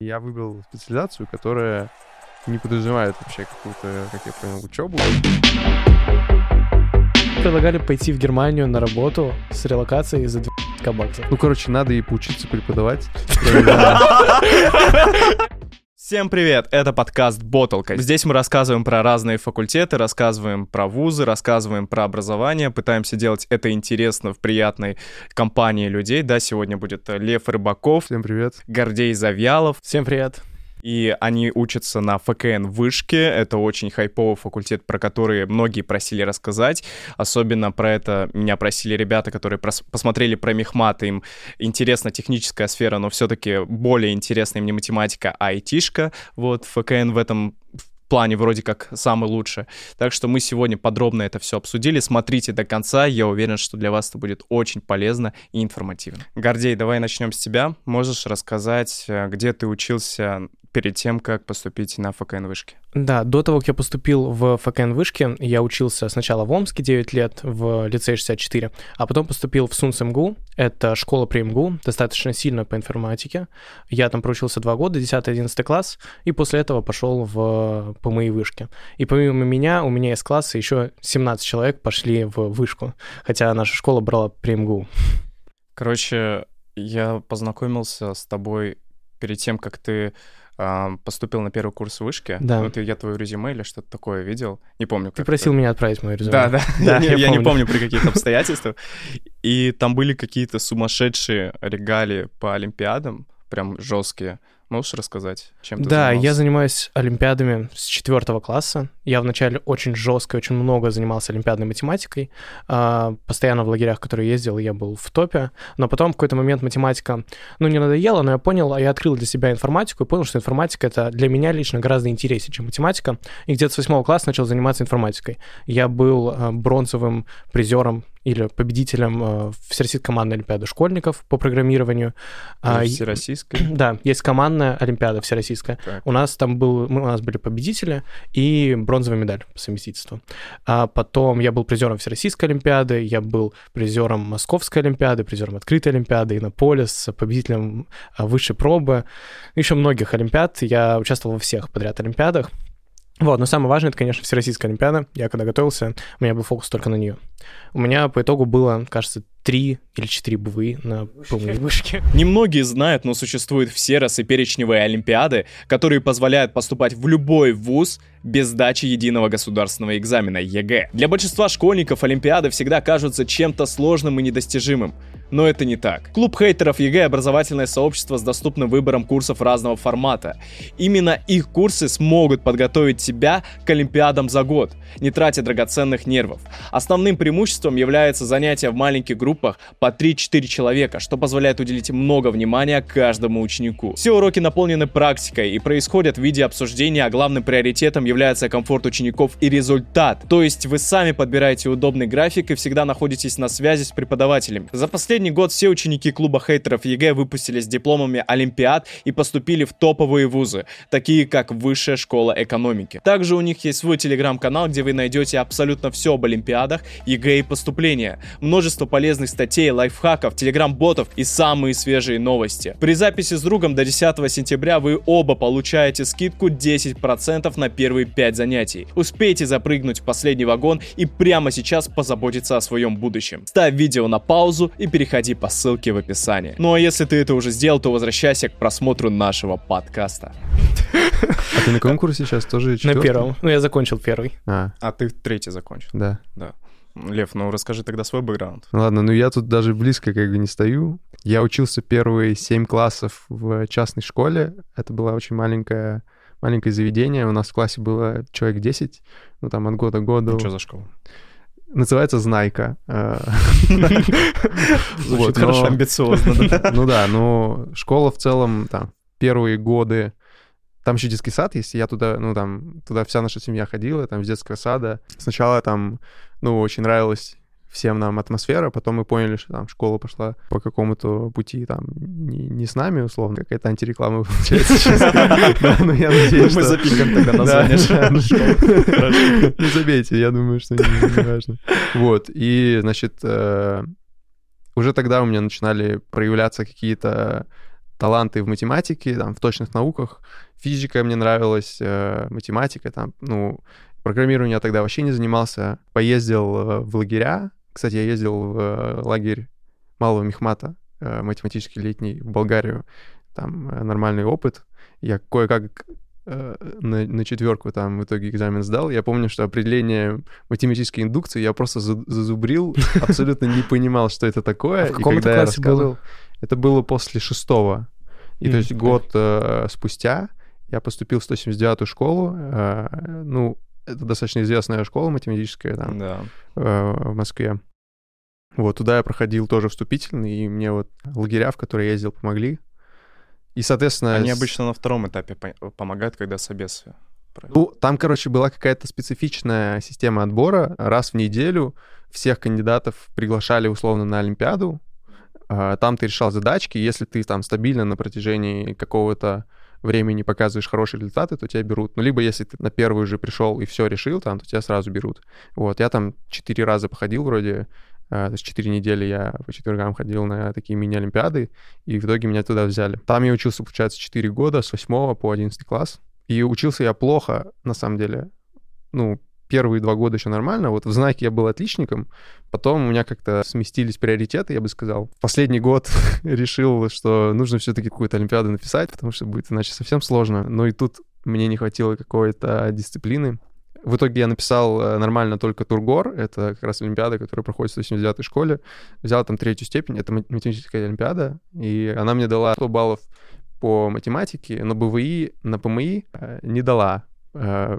Я выбрал специализацию, которая не подразумевает вообще какую-то, как я понял, учебу. Предлагали пойти в Германию на работу с релокацией за 2 баксов. Ну, короче, надо и поучиться преподавать. Всем привет! Это подкаст «Боттлка». Здесь мы рассказываем про разные факультеты, рассказываем про вузы, рассказываем про образование, пытаемся делать это интересно в приятной компании людей. Да, сегодня будет Лев Рыбаков, Всем привет. Гордей Завьялов, Всем привет. И они учатся на ФКН Вышке. Это очень хайповый факультет, про который многие просили рассказать. Особенно про это меня просили ребята, которые прос- посмотрели про мехмат. Им интересна техническая сфера, но все-таки более интересна им не математика, а айтишка. Вот ФКН в этом плане вроде как самый лучший. Так что мы сегодня подробно это все обсудили. Смотрите до конца. Я уверен, что для вас это будет очень полезно и информативно. Гордей, давай начнем с тебя. Можешь рассказать, э, где ты учился перед тем, как поступить на ФКН вышки? Да, до того, как я поступил в ФКН Вышки, я учился сначала в Омске 9 лет, в лицее 64, а потом поступил в СУНС МГУ, это школа при МГУ, достаточно сильно по информатике. Я там проучился два года, 10-11 класс, и после этого пошел в ПМИ Вышки. И помимо меня, у меня из класса еще 17 человек пошли в Вышку, хотя наша школа брала при МГУ. Короче, я познакомился с тобой перед тем, как ты поступил на первый курс вышки. Да. Вот я твое резюме или что-то такое видел. Не помню. Ты просил это- меня отправить мое резюме. Да, да. Да, я, я я не помню. помню при каких обстоятельствах. И там были какие-то сумасшедшие регалии по Олимпиадам, прям жесткие. Можешь рассказать, чем ты Да, я занимался? занимаюсь олимпиадами с четвертого класса. Я вначале очень жестко, очень много занимался олимпиадной математикой. А, Постоянно в лагерях, которые ездил, я был в топе. Но потом в какой-то момент математика, ну, не надоела, но я понял, а я открыл для себя информатику и понял, что информатика — это для меня лично гораздо интереснее, чем математика. И где-то с восьмого класса начал заниматься информатикой. Я был а, бронзовым призером или победителем а, Всероссийской командной олимпиады школьников по программированию. А, Всероссийской. да, есть командная олимпиада всероссийская. Так. У нас там был, мы, у нас были победители и бронзовая медаль по совместительству. А потом я был призером всероссийской олимпиады, я был призером московской олимпиады, призером открытой олимпиады, Иннополис, победителем а, высшей пробы, еще многих олимпиад. Я участвовал во всех подряд олимпиадах. Вот, но самое важное, это, конечно, Всероссийская Олимпиада. Я когда готовился, у меня был фокус только на нее. У меня по итогу было, кажется, три или четыре БВИ на ПМИ вышке. Немногие знают, но существуют всеросс и перечневые олимпиады, которые позволяют поступать в любой вуз без сдачи единого государственного экзамена ЕГЭ. Для большинства школьников олимпиады всегда кажутся чем-то сложным и недостижимым. Но это не так. Клуб хейтеров ЕГЭ — образовательное сообщество с доступным выбором курсов разного формата. Именно их курсы смогут подготовить тебя к олимпиадам за год, не тратя драгоценных нервов. Основным преимуществом является занятие в маленьких группах по 3-4 человека, что позволяет уделить много внимания каждому ученику. Все уроки наполнены практикой и происходят в виде обсуждения, а главным приоритетом является комфорт учеников и результат. То есть вы сами подбираете удобный график и всегда находитесь на связи с преподавателем. За последний год все ученики клуба хейтеров ЕГЭ выпустились с дипломами Олимпиад и поступили в топовые вузы, такие как Высшая школа экономики. Также у них есть свой телеграм-канал, где вы найдете абсолютно все об Олимпиадах, ЕГЭ и поступления. Множество полезных статей, лайфхаков, телеграм-ботов и самые свежие новости. При записи с другом до 10 сентября вы оба получаете скидку 10% на первые 5 занятий. Успейте запрыгнуть в последний вагон и прямо сейчас позаботиться о своем будущем. Ставь видео на паузу и переходи по ссылке в описании. Ну а если ты это уже сделал, то возвращайся к просмотру нашего подкаста. А ты на каком курсе сейчас? Тоже На четвёртый? первом. Ну, я закончил первый. А, А ты третий закончил. да. Лев, ну расскажи тогда свой бэкграунд. Ладно, ну я тут даже близко как бы не стою. Я учился первые семь классов в частной школе. Это было очень маленькое, маленькое заведение. У нас в классе было человек 10, ну там от года к году. Ну, что за школа? Называется «Знайка». Звучит хорошо, но- амбициозно. Ну да, но школа в целом, там, первые годы, там еще детский сад есть, и я туда, ну там, туда вся наша семья ходила, там, с детского сада. Сначала там, ну, очень нравилась всем нам атмосфера, потом мы поняли, что там школа пошла по какому-то пути, там, не, не с нами, условно, какая-то антиреклама получается сейчас. Но я надеюсь, Мы запикаем тогда Да, название. Не забейте, я думаю, что не не важно. Вот, и, значит, э, уже тогда у меня начинали проявляться какие-то таланты в математике, там, в точных науках. Физика мне нравилась, э, математика, там, ну, программированием я тогда вообще не занимался. Поездил э, в лагеря. Кстати, я ездил в э, лагерь Малого Мехмата, э, математический летний, в Болгарию. Там нормальный опыт. Я кое-как на, на четверку там в итоге экзамен сдал. Я помню, что определение математической индукции я просто за- зазубрил, абсолютно не понимал, что это такое. А в И каком это когда я классе было? рассказывал, это было после шестого. И то Мгм, есть год э, спустя я поступил в 179-ю школу. э, ну, это достаточно известная школа математическая там Да. э, в Москве. Вот, туда я проходил тоже вступительный, и мне вот лагеря, в которые я ездил, помогли. И, соответственно... Они обычно на втором этапе по- помогают, когда собес. Ну, там, короче, была какая-то специфичная система отбора. Раз в неделю всех кандидатов приглашали условно на Олимпиаду. А, Там ты решал задачки. Если ты там стабильно на протяжении какого-то времени показываешь хорошие результаты, то тебя берут. Ну, либо если ты на первую же пришел и все решил там, то тебя сразу берут. Вот, я там четыре раза походил вроде, а, то есть четыре недели я по четвергам ходил на такие мини-олимпиады, и в итоге меня туда взяли. Там я учился, получается, 4 года, с 8 по 11 класс. И учился я плохо, на самом деле. Ну, первые два года еще нормально. Вот в знаке я был отличником. Потом у меня как-то сместились приоритеты, я бы сказал. Последний год решил, что нужно все-таки какую-то олимпиаду написать, потому что будет иначе совсем сложно. Но и тут мне не хватило какой-то дисциплины. В итоге я написал э, нормально только Тургор, это как раз Олимпиада, которая проходит в 189-й школе. Взял там третью степень, это мат- математическая Олимпиада, и она мне дала 100 баллов по математике, но БВИ на ПМИ э, не дала,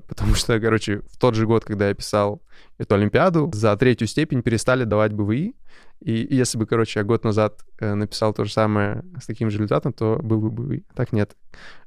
потому что, короче, в тот же год, когда я писал эту Олимпиаду, за третью степень перестали давать БВИ, и и если бы, короче, я год назад э, написал то же самое с таким же результатом, то был бы БВИ. Так нет.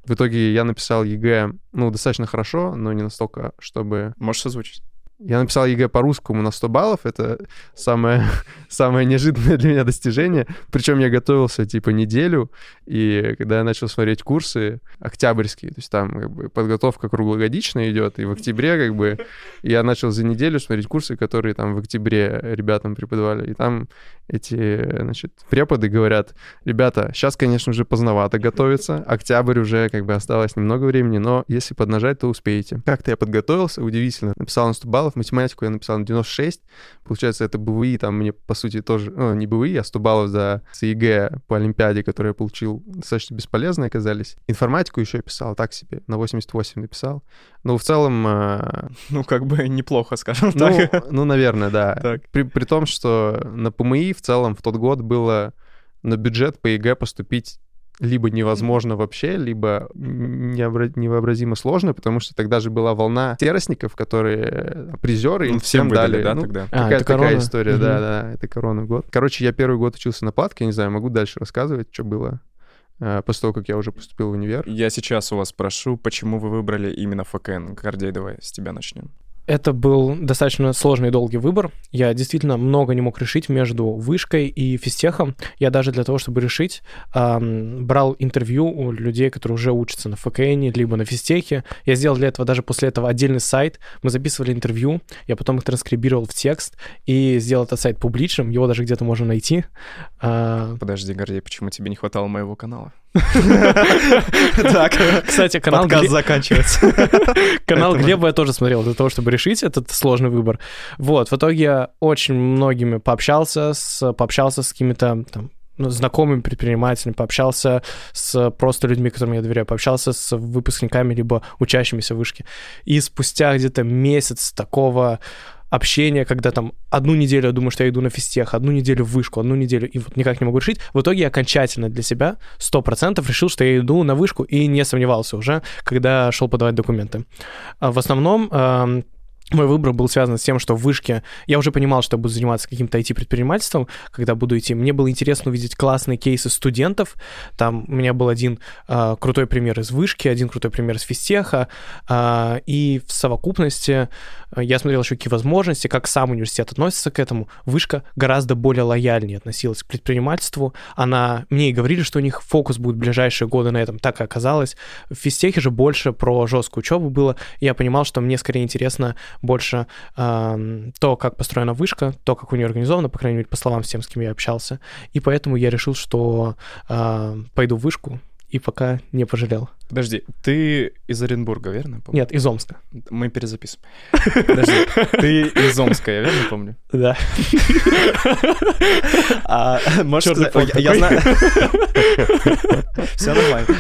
В итоге я написал ЕГЭ, ну, достаточно хорошо, но не настолько, чтобы... Можешь озвучить? Я написал ЕГЭ по-русскому на 100 баллов, это самое, самое неожиданное для меня достижение. Причем я готовился, типа, неделю, и когда я начал смотреть курсы октябрьские, то есть там как бы подготовка круглогодичная идет, и в октябре как бы я начал за неделю смотреть курсы, которые там в октябре ребятам преподавали, и там эти, значит, преподы говорят, ребята, сейчас, конечно, уже поздновато готовиться, октябрь уже как бы осталось немного времени, но если поднажать, то успеете. Как-то я подготовился, удивительно, написал на 100 баллов, математику я написал на 96, получается, это БВИ, там мне, по сути, тоже, ну, не БВИ, а 100 баллов за ЕГЭ по Олимпиаде, которые я получил, достаточно бесполезные оказались. Информатику еще я писал так себе, на 88 написал. Но в целом, э, Ну, как бы неплохо, скажем ну, так. ну, наверное, да. Так. При, при том, что на ПМИ в целом в тот год было на бюджет по ЕГЭ поступить либо невозможно вообще, либо невообразимо сложно, потому что тогда же была волна всероссников, которые э, призеры, им Ну, всем выдали, дали. да, ну, тогда? А, такая корона? история, Мгм. да, да, это корона год. Короче, я первый год учился на платке, не знаю, могу дальше рассказывать, что было э, после того, как я уже поступил в универ. Я сейчас у вас спрошу, почему вы выбрали именно ФКН? Гордей, давай с тебя начнем. Это был достаточно сложный и долгий выбор. Я действительно много не мог решить между вышкой и физтехом. Я даже для того, чтобы решить, ам, брал интервью у людей, которые уже учатся на ФКН, либо на физтехе. Я сделал для этого даже после этого отдельный сайт. Мы записывали интервью, я потом их транскрибировал в текст и сделал этот сайт публичным. Его даже где-то можно найти. А, Подожди, Гордей, почему тебе не хватало моего канала? Так, кстати, канал Подкаст заканчивается. Канал Глеба я тоже смотрел для того, чтобы решить этот сложный выбор. Вот, в итоге я очень многими пообщался, пообщался с какими-то там ну, знакомыми предпринимателями, пообщался с просто людьми, которым я доверяю, пообщался с выпускниками либо учащимися вышки. И спустя где-то месяц такого общения, когда там одну неделю я думаю, что я иду на физтех, одну неделю в вышку, одну неделю, и вот никак не могу решить. В итоге я окончательно для себя 100% решил, что я иду на вышку, и не сомневался уже, когда шел подавать документы. А В основном эм, мой выбор был связан с тем, что в вышке я уже понимал, что я буду заниматься каким-то IT-предпринимательством, когда буду идти. Мне было интересно увидеть классные кейсы студентов. Там у меня был один э, крутой пример из вышки, один крутой пример из физтеха. э, и в совокупности э, я смотрел еще какие возможности, как сам университет относится к этому. Вышка гораздо более лояльнее относилась к предпринимательству. Она мне и говорили, что у них фокус будет в ближайшие годы на этом. Так и оказалось. В физтехе же больше про жесткую учебу было. Я понимал, что мне скорее интересно больше э, то, как построена вышка, то, как у нее организовано, по крайней мере, по словам с тем, с кем я общался. И поэтому я решил, что э, пойду в вышку, и пока не пожалел. Подожди, ты из Оренбурга, верно? Помню? Нет, из Омска. Мы перезаписываем. Подожди, ты из Омска, я верно помню? Да. А, можешь сказать... Я знаю... Все нормально.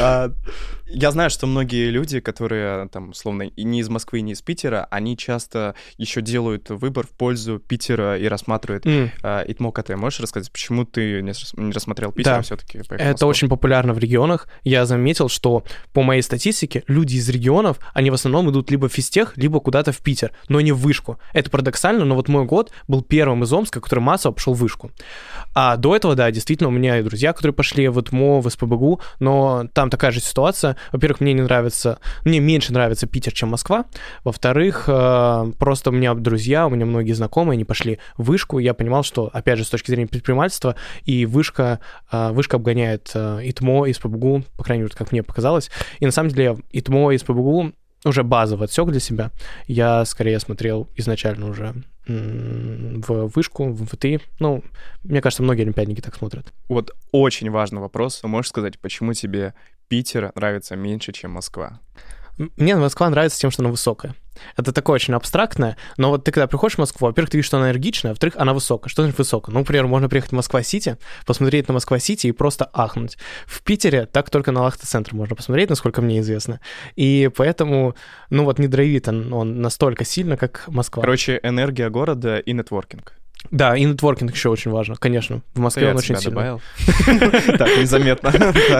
А, я знаю, что многие люди, которые там, условно, и не из Москвы, не из Питера, они часто еще делают выбор в пользу Питера и рассматривают mm. э, ИТМО КТ. Можешь рассказать, почему ты не, не рассмотрел Питер, да. а все-таки Это очень популярно в регионах. Я заметил, что по моей статистике люди из регионов, они в основном идут либо в физтех, либо куда-то в Питер, но не в вышку. Это парадоксально, но вот мой год был первым из Омска, который массово пошел в вышку. А до этого, да, действительно, у меня и друзья, которые пошли в ИТМО, в СПБГУ, но там такая же ситуация. Во-первых, мне не нравится, мне меньше нравится Питер, чем Москва. Во-вторых, э, просто у меня друзья, у меня многие знакомые, они пошли в вышку. Я понимал, что, опять же, с точки зрения предпринимательства, и вышка, э, вышка обгоняет э, ИТМО и СПБГУ, по крайней мере, как мне показалось. И на самом деле ИТМО и СПБГУ уже базово отсек для себя. Я скорее смотрел изначально уже в вышку, в МФТИ. Ну, мне кажется, многие олимпиадники так смотрят. Вот очень важный вопрос. Можешь сказать, почему тебе Питер нравится меньше, чем Москва? Мне Москва нравится тем, что она высокая. Это такое очень абстрактное, но вот ты когда приходишь в Москву, во-первых, ты видишь, что она энергичная, во-вторых, она высокая. Что значит высокая? Ну, например, можно приехать в Москва-Сити, посмотреть на Москва-Сити и просто ахнуть. В Питере так только на Лахта-центр можно посмотреть, насколько мне известно. И поэтому, ну вот не драйвит он, он настолько сильно, как Москва. Короче, энергия города и нетворкинг. Да, и нетворкинг еще очень важно, конечно. В Москве он очень сильно. Так, незаметно.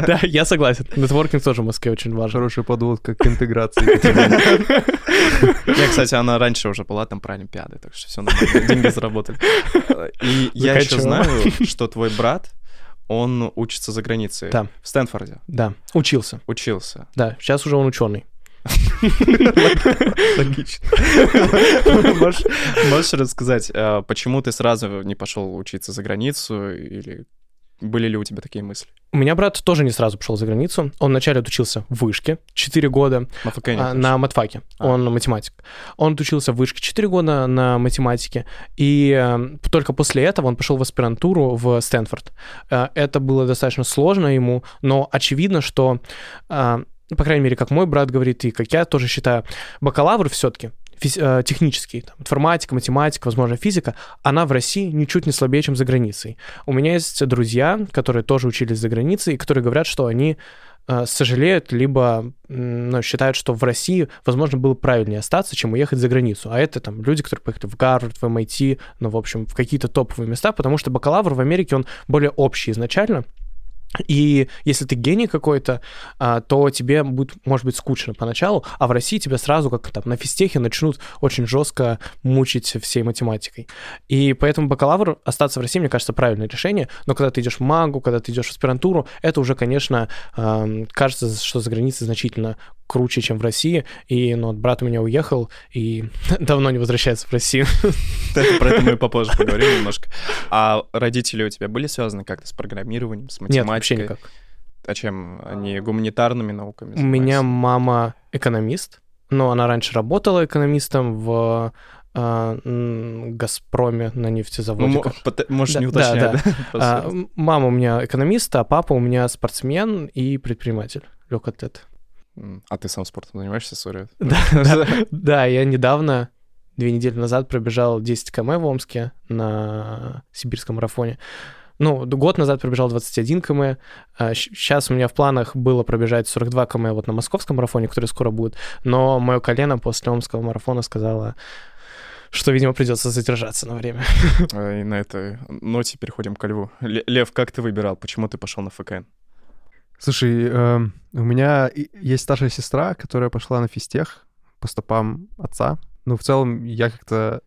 Да, я согласен. Нетворкинг тоже в Москве очень важен. Хорошая подводка к интеграции. Я, кстати, она раньше уже была там про Олимпиады, так что все нормально, деньги заработали. И я еще знаю, что твой брат, он учится за границей. Да. В Стэнфорде. Да, учился. Учился. Да, сейчас уже он ученый. Логично. Можешь рассказать, а, почему ты сразу не пошел учиться за границу или были ли у тебя такие мысли? У меня брат тоже не сразу пошел за границу. Он вначале отучился в вышке 4 года а, на матфаке. А. Он математик. Он отучился в вышке 4 года на математике. И э, только после этого он пошел в аспирантуру в Стэнфорд. Э, это было достаточно сложно ему, но очевидно, что э, ну, по крайней мере, как мой брат говорит, и как я тоже считаю, бакалавр все-таки э, технический, там, информатика, математика, возможно, физика, она в России ничуть не слабее, чем за границей. У меня есть друзья, которые тоже учились за границей, и которые говорят, что они э, сожалеют, либо ну, считают, что в России, возможно, было правильнее остаться, чем уехать за границу. А это там люди, которые поехали в Гарвард, в MIT, ну, в общем, в какие-то топовые места, потому что бакалавр в Америке, он более общий изначально, и если ты гений какой-то, а, то тебе будет, может быть, скучно поначалу, а в России тебя сразу, как там на физтехе, начнут очень жестко мучить всей математикой. И поэтому бакалавр остаться в России, мне кажется, правильное решение. Но когда ты идешь в магу, когда ты идешь в аспирантуру, это уже, конечно, кажется, что за границей значительно круче, чем в России. И ну, брат у меня уехал и давно не возвращается в Россию. Про это мы попозже поговорим немножко. А родители у тебя были связаны как-то с программированием, с математикой? Нет, вообще никак. А чем? Они гуманитарными науками У меня мама экономист, но она раньше работала экономистом в а, Газпроме на нефтезаводе. Ну, можешь да, не уточнять, да? да. да. А, мама у меня экономист, а папа у меня спортсмен и предприниматель, легкоатлет. А ты сам спортом занимаешься, сори? Да, да, да, я недавно, две недели назад пробежал 10 км в Омске на сибирском марафоне. Ну, год назад пробежал 21 км. Сейчас у меня в планах было пробежать 42 км вот на московском марафоне, который скоро будет. Но мое колено после омского марафона сказала, что, видимо, придется задержаться на время. И на этой ноте переходим к Льву. Лев, как ты выбирал? Почему ты пошел на ФКН? Слушай, э, у меня есть старшая сестра, которая пошла на физтех по стопам отца. Но в целом я как-то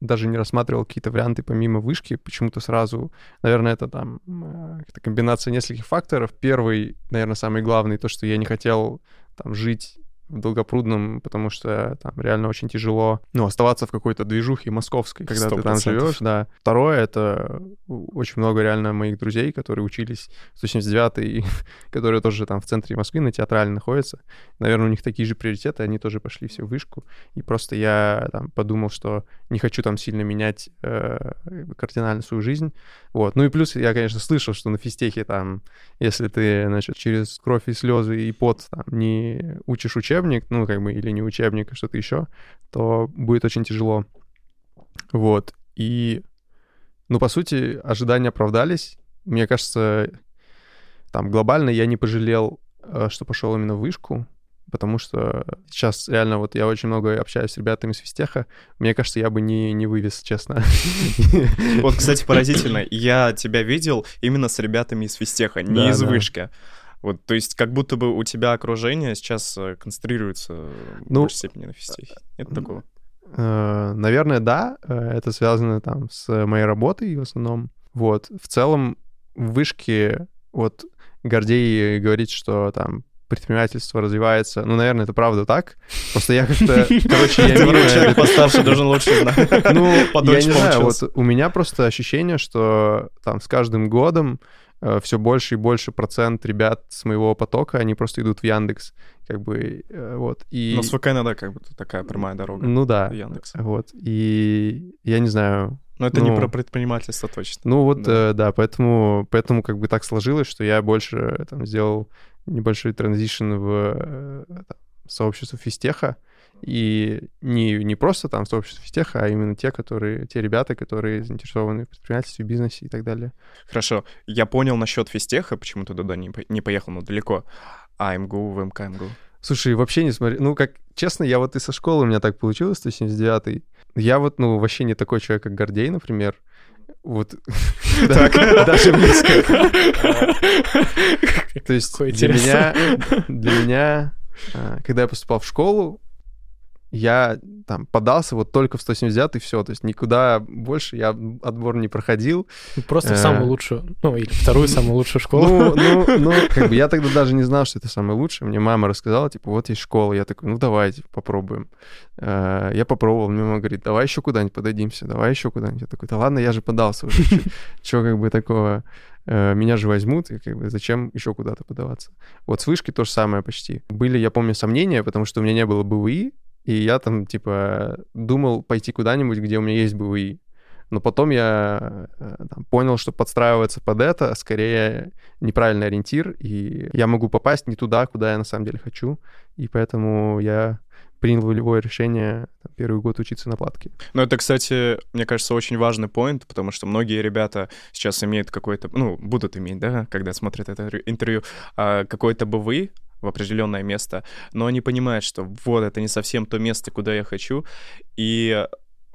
даже не рассматривал какие-то варианты помимо вышки, почему-то сразу, наверное, это там это комбинация нескольких факторов. Первый, наверное, самый главный, то, что я не хотел там жить в Долгопрудном, потому что там реально очень тяжело, ну, оставаться в какой-то движухе московской, когда ты там 100%. живешь, да. Второе, это очень много реально моих друзей, которые учились 179 которые тоже там в центре Москвы на театральной находятся. Наверное, у них такие же приоритеты, они тоже пошли все в вышку. И просто я там подумал, что не хочу там сильно менять э, кардинально свою жизнь. Вот. Ну и плюс я, конечно, слышал, что на физтехе там, если ты, значит, через кровь и слезы и пот там, не учишь учебник, ну, как бы, или не учебник, а что-то еще, то будет очень тяжело. Вот. И, ну, по сути, ожидания оправдались. Мне кажется, там глобально я не пожалел, э, что пошел именно в вышку, потому что сейчас реально вот я очень много общаюсь с ребятами с физтеха, мне кажется, я бы не, не вывез, честно. Вот, кстати, поразительно. Я тебя видел именно с ребятами из физтеха, не из вышки. Вот, то есть, как будто бы у тебя окружение сейчас э, концентрируется в Ну, большей степени на физтехе. Нет такого? Э, Наверное, да. Э, Это связано там с моей работой в основном. Вот. В целом, в вышке вот Гордей говорит, что там предпринимательство развивается. Ну, наверное, это правда так. Просто я как-то... Короче, я мимо человек постарше должен лучше знать. Ну, я не знаю, вот у меня просто ощущение, что там с каждым годом все больше и больше процент ребят с моего потока, они просто идут в Яндекс, как бы, э, вот. И, Но с ВК иногда как бы такая прямая дорога. ну да, Яндекс. вот. И я не знаю, Но это не ну, про предпринимательство точно. ну вот, Да. да, да поэтому, поэтому как бы так сложилось, что я больше э, там сделал небольшой транзишн в э, сообщество физтеха, и не, не просто там сообщество физтеха, а именно те, которые, те ребята, которые заинтересованы в предпринимательстве, бизнесе и так далее. Хорошо, я понял насчет физтеха, почему ты туда не, не поехал, но далеко. А МГУ, в МК МГУ. Слушай, вообще не смотри, ну как, честно, я вот и со школы у меня так получилось, 179-й. Я вот, ну, вообще не такой человек, как Гордей, например. Вот, да, даже близко. То есть для меня, для меня, а, когда я поступал в школу, я там подался вот только в 179 и все, то есть никуда больше я отбор не проходил. Просто в Э. самую лучшую, ну, или вторую самую лучшую школу. Ну, ну, ну, как бы я тогда даже не знал, что это самое лучшее. Мне мама рассказала, типа, вот есть школа. Я такой, ну давайте попробуем. Э, Я попробовал, мне мама говорит, давай еще куда-нибудь подадимся, давай еще куда-нибудь. Я такой, да ладно, я же подался уже. Че как бы такого? Э, Меня же возьмут, и как бы зачем еще куда-то подаваться? Вот с вышки то же самое почти. Были, я помню, сомнения, потому что у меня не было БВИ, и я там, типа, думал пойти куда-нибудь, где у меня есть БВИ. Но потом я э, там, понял, что подстраиваться под это скорее неправильный ориентир, и я могу попасть не туда, куда я на самом деле хочу. И поэтому я принял волевое решение там, первый год учиться на платке. Ну, это, кстати, мне кажется, очень важный поинт, потому что многие ребята сейчас имеют какой-то, ну, будут иметь, да, когда смотрят это интервью- а, какой-то БВИ в определенное место, но они понимают, что вот это не совсем то место, куда я хочу, и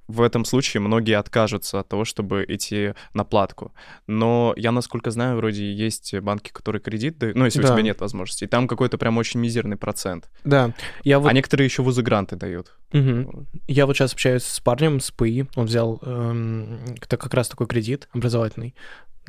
в этом случае многие откажутся от того, чтобы идти на платку. Но я, насколько знаю, вроде есть банки, которые кредит дают, ну, если у Да. тебя нет возможности, и там какой-то прям очень мизерный процент. Да, я вот... А некоторые еще вузы гранты дают. Мгм. Я вот сейчас общаюсь с парнем с ПИ, он взял эм, это как раз такой кредит образовательный.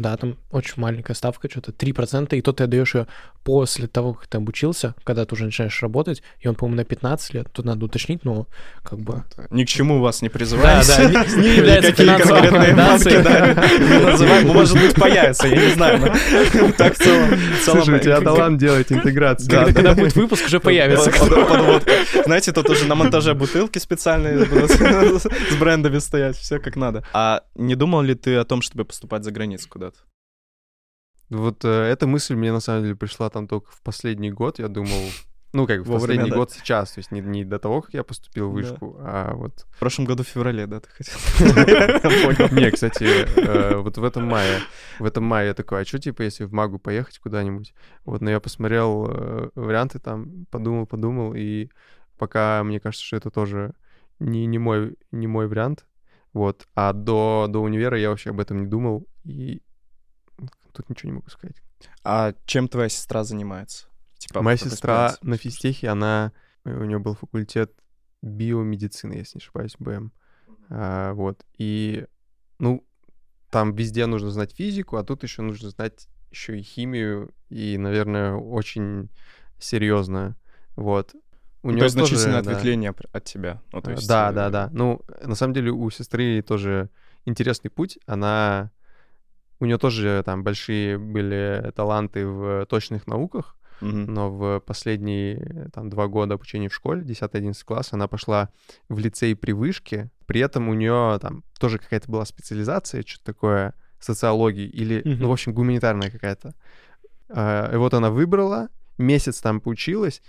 Да, там очень маленькая ставка, что-то 3%, и то ты отдаешь ее после того, как ты обучился, когда ты уже начинаешь работать, и он, по-моему, на 15 лет, тут надо уточнить, но как бы... Ни к чему вас не Да, призываю. да, не, не является финансовой конкретные рекомендацией. банки, да. Может быть, появится, я не знаю. Так в целом... в целом, Слушай, у тебя талант делать интеграцию. Да, Когда будет выпуск, уже появится. Знаете, тут уже на монтаже бутылки специальные будут с брендами стоять, все как надо. А не думал ли ты о том, чтобы поступать за границу куда-то? Вот э, эта мысль мне на самом деле пришла там только в последний год, я думал, ну как в Вовремя, последний да. год сейчас, то есть не, не до того, как я поступил в Да. вышку, а вот... В прошлом году в феврале, да, ты хотел? Не, кстати, э, вот в этом мае, в этом мае я такой, а что типа, если в Магу поехать куда-нибудь? Вот, но я посмотрел э, варианты там, подумал, подумал, и пока мне кажется, что это тоже не, не, мой, не мой вариант, вот, а до, до универа я вообще об этом не думал, и тут ничего не могу сказать. А чем твоя сестра занимается? Типа, Моя сестра на физтехе, она, э, у нее был факультет биомедицины, если не ошибаюсь, БМ. А, вот, и, ну, там везде нужно знать физику, а тут еще нужно знать еще и химию, и, наверное, очень серьезно, вот. у Ну, нее то есть тоже, значительное да. ответвление от тебя. Ну, то Э, есть, Да, э, да, да. Ну, на самом деле у сестры тоже интересный путь. Она... У нее тоже там большие были таланты в точных науках, мгм. но в последние там два года обучения в школе, 10-11 класс, она пошла в лицей при вышке. При этом у нее там тоже какая-то была специализация, что-то такое, социологии или, Мгм. ну, в общем, гуманитарная какая-то. А, И вот она выбрала, месяц там поучилась,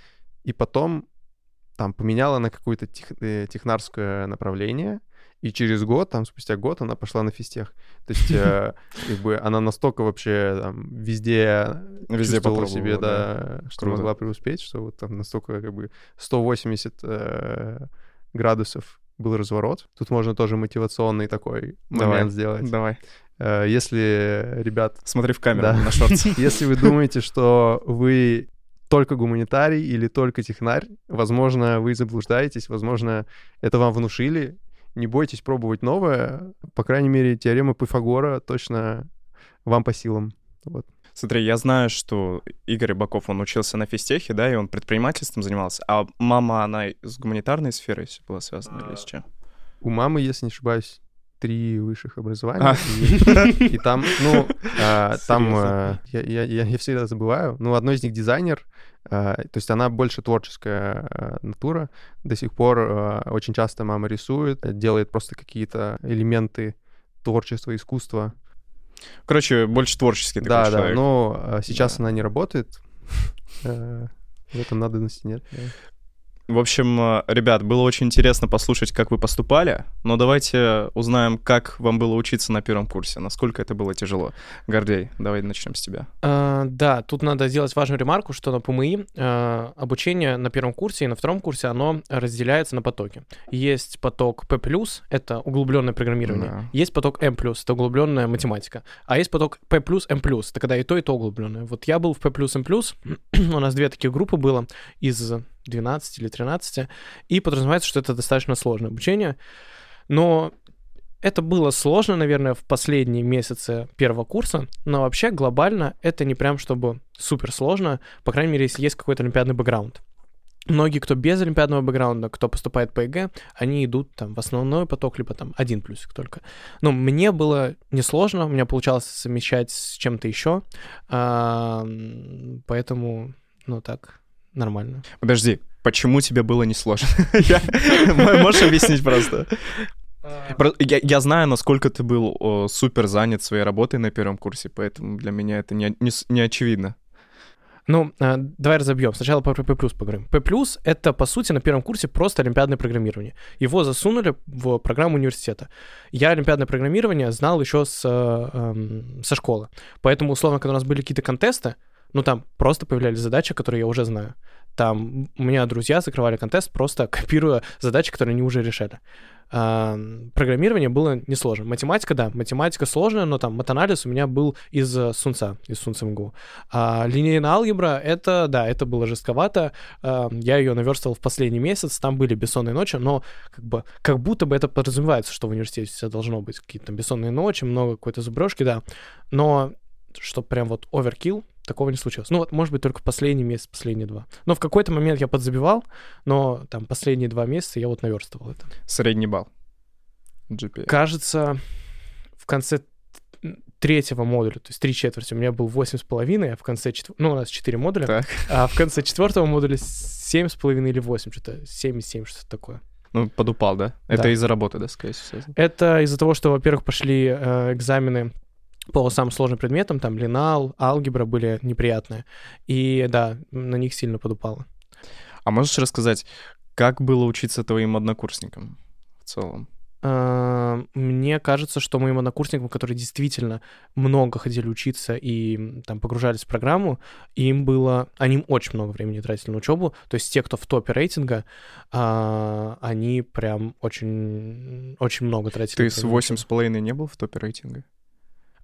и потом там поменяла на какое-то тех- э, технарское направление, и через год, там спустя год, она пошла на физтех. То есть, э, как бы она настолько вообще там везде, Везде чувствовала себе, попробовала, да, что Круто. могла преуспеть, что вот там настолько как бы 180 э, градусов был разворот. Тут можно тоже мотивационный такой Давай. момент сделать. Давай. Э, Если, ребят, Смотри в камеру Да. на шорт. если вы думаете, что вы только гуманитарий или только технарь, возможно, вы заблуждаетесь, возможно, это вам внушили. Не бойтесь пробовать новое. По крайней мере, теорема Пифагора точно вам по силам. Вот. Смотри, я знаю, что Игорь Рыбаков, он учился на физтехе, да, и он предпринимательством занимался. А мама, она с гуманитарной сферой была связана или с чем? У мамы, если не ошибаюсь, три высших образования. А. И, и там, ну, а, там а, я, я, я- всегда забываю. Ну, одно из них дизайнер. а, то есть она больше творческая а, натура. До сих пор а, очень часто мама рисует, делает просто какие-то элементы творчества, искусства. Короче, больше творческий такой да, да. человек. Но а, сейчас Да. она не работает. Э, В этом надобности нет. да. В общем, э, ребят, было очень интересно послушать, как вы поступали, но давайте узнаем, как вам было учиться на первом курсе, насколько это было тяжело. Гордей, давай начнем с тебя. А, да, тут надо сделать важную ремарку, что на ПМИ а, обучение на первом курсе и на втором курсе, оно разделяется на потоки. Есть поток P+, это углубленное программирование. Да. Есть поток M+, это углубленная математика. А есть поток P+, M+, это когда и то, и то углубленное. Вот я был в P+, M+, у нас две таких группы было из 12 или 13, и подразумевается, что это достаточно сложное обучение. Но это было сложно, наверное, в последние месяцы первого курса, но вообще глобально это не прям чтобы супер сложно, по крайней мере, если есть какой-то олимпиадный бэкграунд. Многие, кто без олимпиадного бэкграунда, кто поступает по ЕГЭ, они идут там в основной поток, либо там один плюсик только. Но мне было несложно, у меня получалось совмещать с чем-то еще, поэтому, ну так, нормально. Подожди, почему тебе было несложно? Можешь объяснить просто? Про- Я, я знаю, насколько ты был о, супер занят своей работой на первом курсе, поэтому для меня это не, не, не очевидно. Ну, а, давай разобьем. Сначала про P++ поговорим. P+, это, по сути, на первом курсе просто олимпиадное программирование. Его засунули в программу университета. Я олимпиадное программирование знал еще с, э, эм, со школы. Поэтому, условно, когда у нас были какие-то контесты, ну, там просто появлялись задачи, которые я уже знаю. Там у меня друзья закрывали контест, просто копируя задачи, которые они уже решали. А, программирование было несложно. Математика, да, математика сложная, но там матанализ у меня был из э, Сунца, из Сунца МГУ. А линейная алгебра, это, да, это было жестковато. А, я ее наверстывал в последний месяц, там были бессонные ночи, но как бы, как будто бы это подразумевается, что в университете все должно быть какие-то бессонные ночи, много какой-то зубрежки, да. Но что прям вот оверкилл, такого не случилось. Ну вот, может быть, только последний месяц, последние два. Но в какой-то момент я подзабивал, но там последние два месяца я вот наверстывал это. Средний балл. GPA. Кажется, в конце третьего модуля, то есть три четверти, у меня был восемь с половиной, а в конце четвер... ну, у нас четыре модуля, Так. а в конце четвертого модуля семь с половиной или восемь, что-то семь и семь, что-то такое. Ну, подупал, да? Это Да. из-за работы, да, скорее всего. Это из-за того, что, во-первых, пошли э, экзамены по самым сложным предметам, там линал, алгебра были неприятные. И да, на них сильно подупало. А можешь рассказать, как было учиться твоим однокурсникам в целом? А, Мне кажется, что моим однокурсникам, которые действительно много ходили учиться и там погружались в программу, им было, они очень много времени тратили на учебу. То есть те, кто в топе рейтинга, а, они прям очень, очень много тратили. Ты с восемь с половиной не был в топе рейтинга?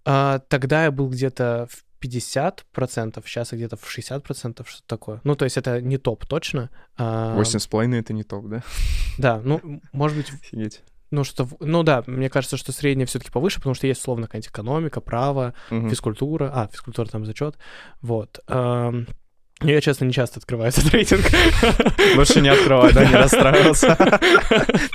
А, Тогда я был где-то в 50%, сейчас я где-то в 60%, что-то такое. Ну, то есть это не топ точно. а, Восемь с половиной — это не топ, да? Да, ну, может быть, Офигеть. ну, что... Ну, да, мне кажется, что среднее все таки повыше, потому что есть, условно, какая-нибудь экономика, право, Мгм. физкультура. А, физкультура там зачет. Вот. Ну, Я, честно, не часто открываю этот рейтинг. Лучше не открывай, да, не расстраивался.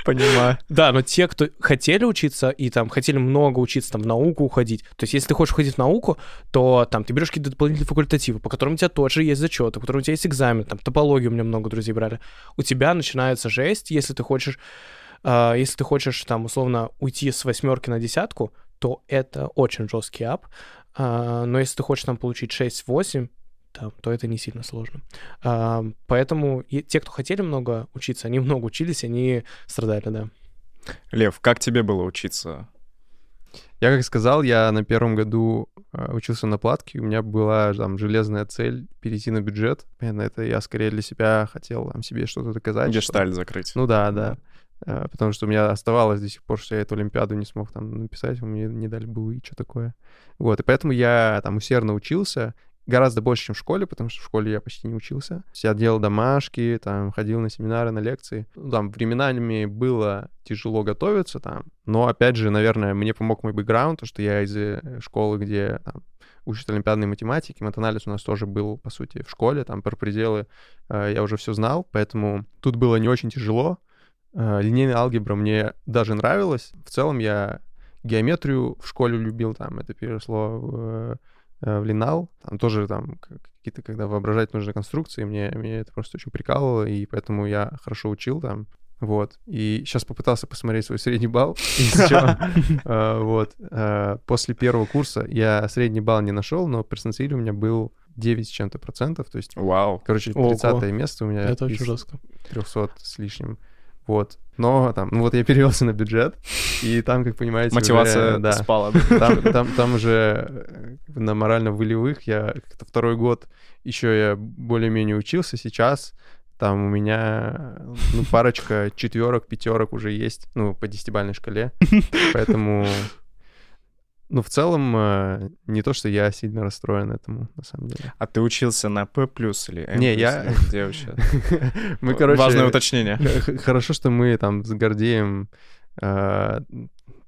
Понимаю. Да, но те, кто хотели учиться и там хотели много учиться, там, в науку уходить. То есть, если ты хочешь уходить в науку, то там ты берешь какие-то дополнительные факультативы, по которым у тебя тоже есть зачеты, по которым у тебя есть экзамен, там, топологию у меня много друзей брали. У тебя начинается жесть, если ты хочешь, а, если ты хочешь, там, условно, уйти с восьмерки на десятку, то это очень жесткий ап. А, но если ты хочешь там получить 6-8, там, то это не сильно сложно. А, поэтому и те, кто хотели много учиться, они много учились, они страдали, да. Лев, как тебе было учиться? Я, как сказал, я на первом году э, учился на платке, у меня была там железная цель перейти на бюджет. Понятно, это я скорее для себя хотел там себе что-то доказать. что- Гештальт закрыть. Ну да, да. Э, Потому что у меня оставалось до сих пор, что я эту Олимпиаду не смог там написать, мне не дали бы и что такое. Вот, и поэтому я там усердно учился, гораздо больше, чем в школе, потому что в школе я почти не учился. Я делал домашки, там, ходил на семинары, на лекции. Ну, Там временами было тяжело готовиться там, но, опять же, наверное, мне помог мой бэкграунд, то, что я из э, школы, где там, учат олимпиадной математики, матанализ у нас тоже был, по сути, в школе, там, про пределы э, я уже все знал, поэтому тут было не очень тяжело. Э, Линейная алгебра мне даже нравилась. В целом я геометрию в школе любил, там это переросло в, э, в линал. Там тоже там какие-то, когда воображать нужны конструкции, мне, мне это просто очень прикалывало, и поэтому я хорошо учил там. Вот. И сейчас попытался посмотреть свой средний балл. э, Вот. Э, После первого курса я средний балл не нашел, но персентиль у меня был 9 с чем-то процентов. То есть, Вау. короче, Ого. 30 место у меня это очень жестко. 300 с лишним. Вот. Но там, ну вот я перевелся на бюджет, и там, как понимаете, Мотивация уже, да, спала. там, там, там уже э, на морально-волевых я как-то второй год еще я более-менее учился. Сейчас там у меня ну, парочка четверок, пятерок уже есть, ну, по десятибалльной шкале. Поэтому, ну, в целом, э, не то, что я сильно расстроен этому, на самом деле. А ты учился на плюс или М Не, я- Где вообще? Мы, короче... Важное уточнение. Хорошо, что мы там с Гордеем э,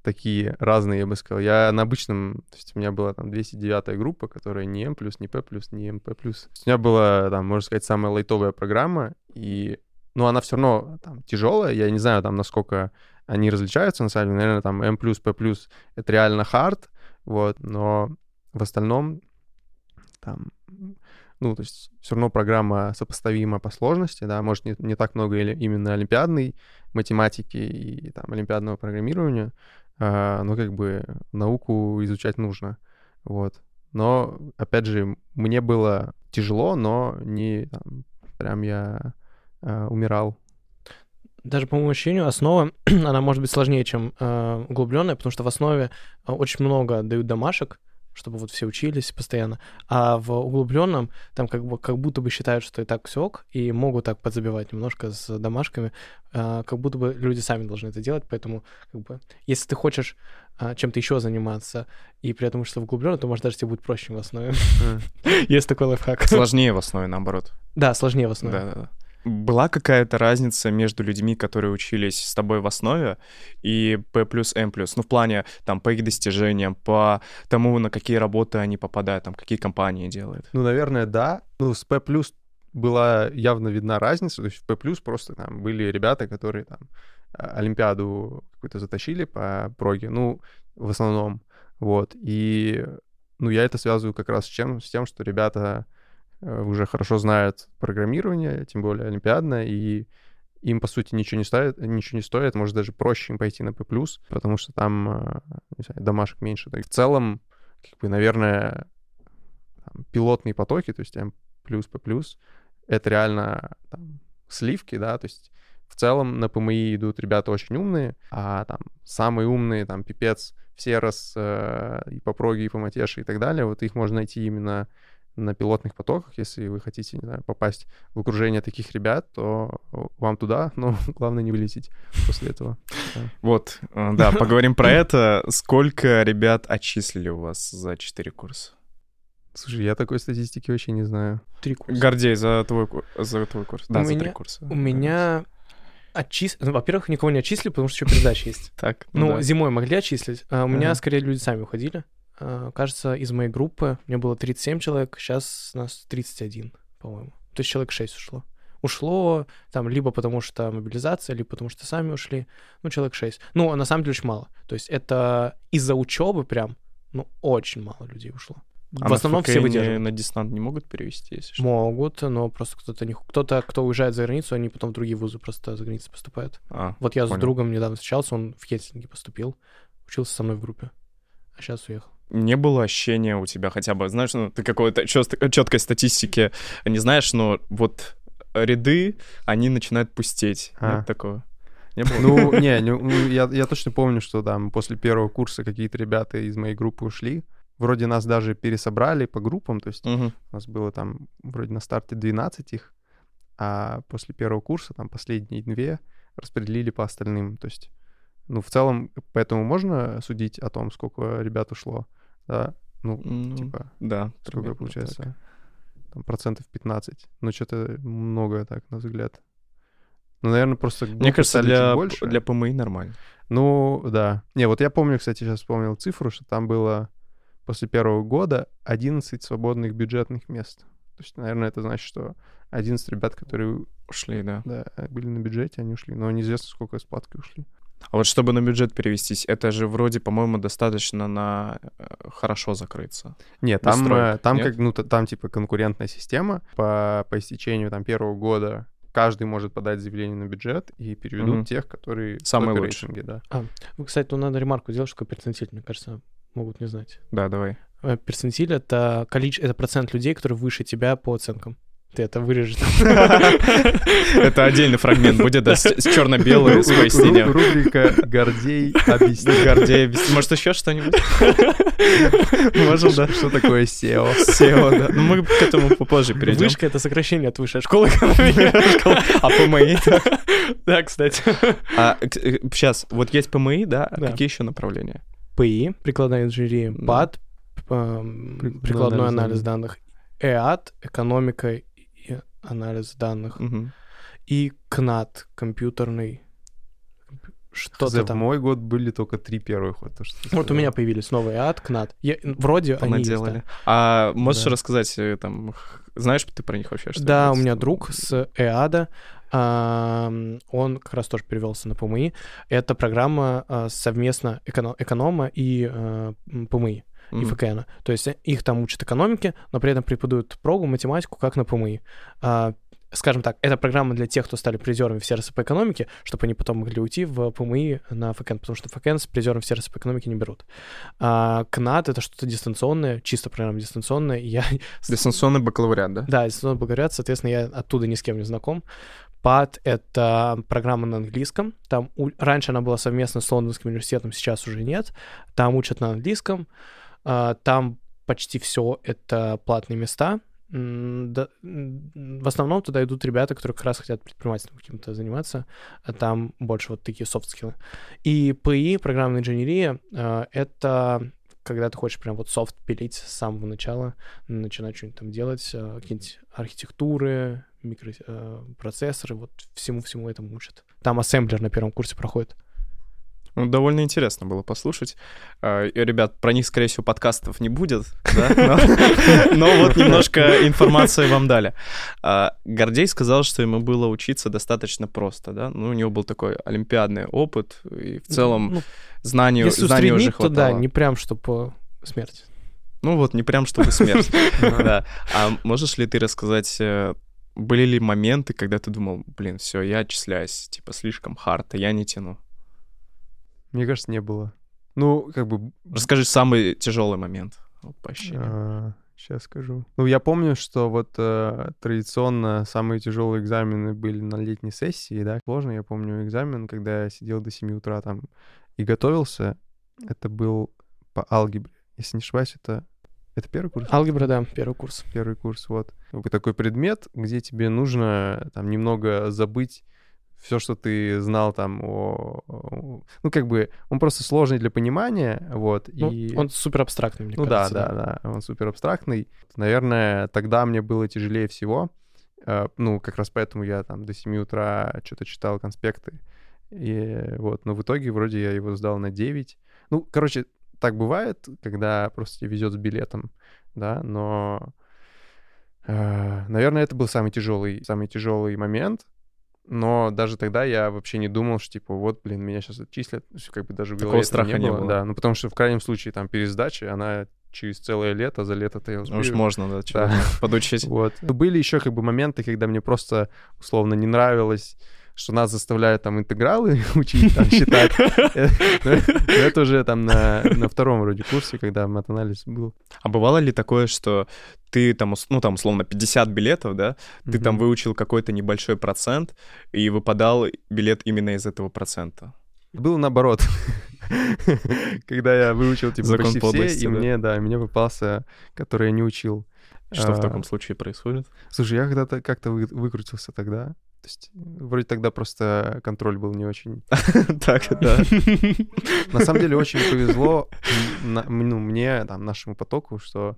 такие разные, я бы сказал. Я на обычном, то есть у меня была там 209 группа, которая не М+, не П+, не есть у меня была, там, можно сказать, самая лайтовая программа, и, ну, она все равно там тяжелая, я не знаю, там, насколько они различаются, на самом деле, наверное, там М+, П+, это реально hard, вот, но в остальном там, ну, то есть все равно программа сопоставима по сложности, да, может, не, не так много или именно олимпиадной математики и там олимпиадного программирования, а, но как бы науку изучать нужно, вот. Но, опять же, мне было тяжело, но не там, прям я а, умирал. Даже по моему ощущению, основа, она может быть сложнее, чем э, углубленная, потому что в основе э, очень много дают домашек, чтобы вот все учились постоянно, а в углубленном там как бы как будто бы считают, что и так все ок, и могут так подзабивать немножко с домашками, э, как будто бы люди сами должны это делать, поэтому как бы если ты хочешь э, чем-то еще заниматься и при этом что в углубленном, то может даже тебе будет проще в основе. Есть такой лайфхак. Сложнее в основе, наоборот. Да, сложнее в основе. Да-да-да. Была какая-то разница между людьми, которые учились с тобой в основе, и П плюс М плюс? Ну, в плане, там, по их достижениям, по тому, на какие работы они попадают, там, какие компании делают. Ну, наверное, да. Ну, с П+, была явно видна разница. То есть в П+, просто там были ребята, которые там а, Олимпиаду какую-то затащили по проге, ну, в основном, вот. И, ну, я это связываю как раз с, чем, с тем, что ребята уже хорошо знают программирование, тем более олимпиадное, и им, по сути, ничего не стоит, ничего не стоит, может, даже проще им пойти на П+, потому что там, э, не знаю, домашек меньше. В целом, как бы, наверное, там, пилотные потоки, то есть П плюс, это реально там, сливки, да, то есть в целом на ПМИ идут ребята очень умные, а там самые умные, там, пипец, все раз э, и по проге, и по матеше и так далее, вот их можно найти именно на пилотных потоках, если вы хотите, не знаю, попасть в окружение таких ребят, то вам туда, но главное не вылететь после этого. Вот, э, да, поговорим про это. Сколько ребят отчислили у вас за 4 курса? Слушай, я такой статистики вообще не знаю. Три курса. Гордей, за твой, за твой курс. Да, У за три курса. У меня отчис... ну, во-первых, никого не отчислили, потому что еще передача есть. Так, Ну, да. зимой могли отчислить. А у меня, скорее, люди сами уходили. А, Кажется, из моей группы мне было 37 человек, сейчас нас 31, по-моему. То есть человек 6 ушло. Ушло там либо потому что мобилизация, либо потому что сами ушли. Ну, человек 6. Ну, а на самом деле очень мало. То есть это из-за учебы прям, ну, очень мало людей ушло. А в основном все выдерживают. на дистант не могут перевести, если что? Могут, но просто кто-то не... Кто-то, кто уезжает за границу, они потом в другие вузы просто за границей поступают. А, Вот я с Понял. другом недавно встречался, он в Хельсинки поступил, учился со мной в группе, а сейчас уехал. Не было ощущения у тебя хотя бы, знаешь, ну, ты какой-то четкой статистики не знаешь, но вот ряды, они начинают пустеть. А. Нет такого? Не было? Ну, не, не, ну, я, я точно помню, что там после первого курса какие-то ребята из моей группы ушли. Вроде нас даже пересобрали по группам, то есть Мгм. у нас было там вроде на старте 12 их, а после первого курса там последние две распределили по остальным. То есть, ну, в целом, поэтому можно судить о том, сколько ребят ушло, да? Ну, Ну, типа, да. сколько получается? так. Там процентов 15. Ну, что-то много так, на взгляд. Ну, наверное, просто Мне кажется, для, больше. для ПМИ нормально. Ну, да. Не, вот я помню, кстати, сейчас вспомнил цифру, что там было после первого года 11 свободных бюджетных мест. То есть, наверное, это значит, что 11 ребят, которые Ушли, да. да, были на бюджете, они ушли. Но неизвестно, сколько с платкой ушли. А вот чтобы на бюджет перевестись, это же вроде, по-моему, достаточно на э, хорошо закрыться. Нет, там, э, там нет? как, ну, там типа конкурентная система. По, по истечению там первого года каждый может подать заявление на бюджет и переведут Мгм. тех, которые в Самые лучшие. рейтинге, да. Ну, Кстати, тут надо ремарку сделать, что перцентиль, мне кажется, могут не знать. Да, давай. Э, Перцентиль — это, количе... это процент людей, которые выше тебя по оценкам. Ты это вырежешь. Это отдельный фрагмент будет, да, с черно-белой, с пояснением. Рубрика «Гордей объяснит». Гордей, объясни. может, еще что-нибудь? Можем, да. Что такое SEO? SEO, да. Ну, мы к этому попозже перейдем. Вышка — это сокращение от высшей школы. А ПМИ? Да, кстати. А сейчас, вот есть ПМИ, да? А Да. Какие еще направления? ПИ, прикладная инженерия. ПАД, Прикладной анализ данных, ЭАД, экономика и анализ данных, Мгм. и КНАТ, компьютерный, что-то За там. мой год были только три первых. Вот, то, что Вот у сказал. меня появились новые ад, КНАТ. Я- вроде они есть, Понаделали. А можешь Да. рассказать, э, там, знаешь ты про них вообще? что Да, у меня друг с ЭАДа, он как раз тоже перевелся на ПМИ. Это программа а, совместно эконо- эконома и а, ПМИ, и. ФКН. То есть их там учат экономике, но при этом преподают прогу, математику, как на ПМИ. А, Скажем так, это программа для тех, кто стали призерами в сервисе по экономике, чтобы они потом могли уйти в ПМИ на ФКН, потому что ФКН с призером в сервисе по экономике не берут. А КНАТ — это что-то дистанционное, чисто программа дистанционная. и Я Дистанционный бакалавриат, да? да, дистанционный бакалавриат, соответственно, я оттуда ни с кем не знаком. ПАД — это программа на английском. Там у- раньше она была совместно с Лондонским университетом, сейчас уже нет. Там учат на английском. А, Там почти все это платные места. В основном туда идут ребята, которые как раз хотят предпринимательством каким-то заниматься, а там больше вот такие софт-скиллы. И ПИ, программная инженерия, а, это когда ты хочешь прям вот софт пилить с самого начала, начинать что-нибудь там делать, а, какие-нибудь архитектуры, микропроцессоры, вот всему-всему этому учат. Там ассемблер на первом курсе проходит. Ну, довольно интересно было послушать. И, Ребят, про них, скорее всего, подкастов не будет, да? Но- но вот немножко информации вам дали. А, Гордей сказал, что ему было учиться достаточно просто, да? Ну, у него был такой олимпиадный опыт, и в целом Ну, уже усреднить, то да, хватало. не прям, чтобы смерть. Ну вот, не прям чтобы смерть. Да. А можешь ли ты рассказать, э, были ли моменты, когда ты думал, блин, все, я отчисляюсь, типа, слишком хард, а я не тяну? Мне кажется, не было. Ну, как бы... Расскажи самый тяжелый момент вот, по ощущениям. сейчас скажу. Ну, я помню, что вот э, традиционно самые тяжелые экзамены были на летней сессии, да. Сложно, я помню экзамен, когда я сидел до 7 утра там и готовился. Это был по алгебре. Если не ошибаюсь, это... Это первый курс? Алгебра, да, первый курс. Первый курс, вот. Такой предмет, где тебе нужно там немного забыть все, что ты знал там о... Ну, как бы, он просто сложный для понимания, вот, Ну, и... Он супер абстрактный, мне Ну кажется. да, да, да, он супер абстрактный. Наверное, тогда мне было тяжелее всего. Э, Ну, как раз поэтому я там до 7 утра что-то читал конспекты. И вот, но в итоге вроде я его сдал на 9. Ну, короче, так бывает, когда просто тебе везет с билетом, да, но Э, Наверное, это был самый тяжелый, самый тяжелый момент. Но даже тогда я вообще не думал, что, типа, вот, блин, меня сейчас отчислят. Как бы даже в Такого голове этого страха не было. Да, ну потому что в крайнем случае там пересдача, она через целое лето, за лето-то я успею. Уж можно, да, Да. подучить. Вот. Были еще как бы моменты, когда мне просто условно не нравилось, что нас заставляют там интегралы учить, там, считать. Это уже там на втором вроде курсе, когда мат-анализ был. А бывало ли такое, что ты там, ну там, условно, 50 билетов, да, ты там выучил какой-то небольшой процент, и выпадал билет именно из этого процента? Было наоборот. Когда я выучил типа Закон почти все, и мне, да, мне попался, который я не учил. Что в А, таком случае происходит? Слушай, я когда-то как-то вы- выкрутился тогда. То есть вроде тогда просто контроль был не очень Так, да. На самом деле очень повезло ну, мне, там, нашему потоку, что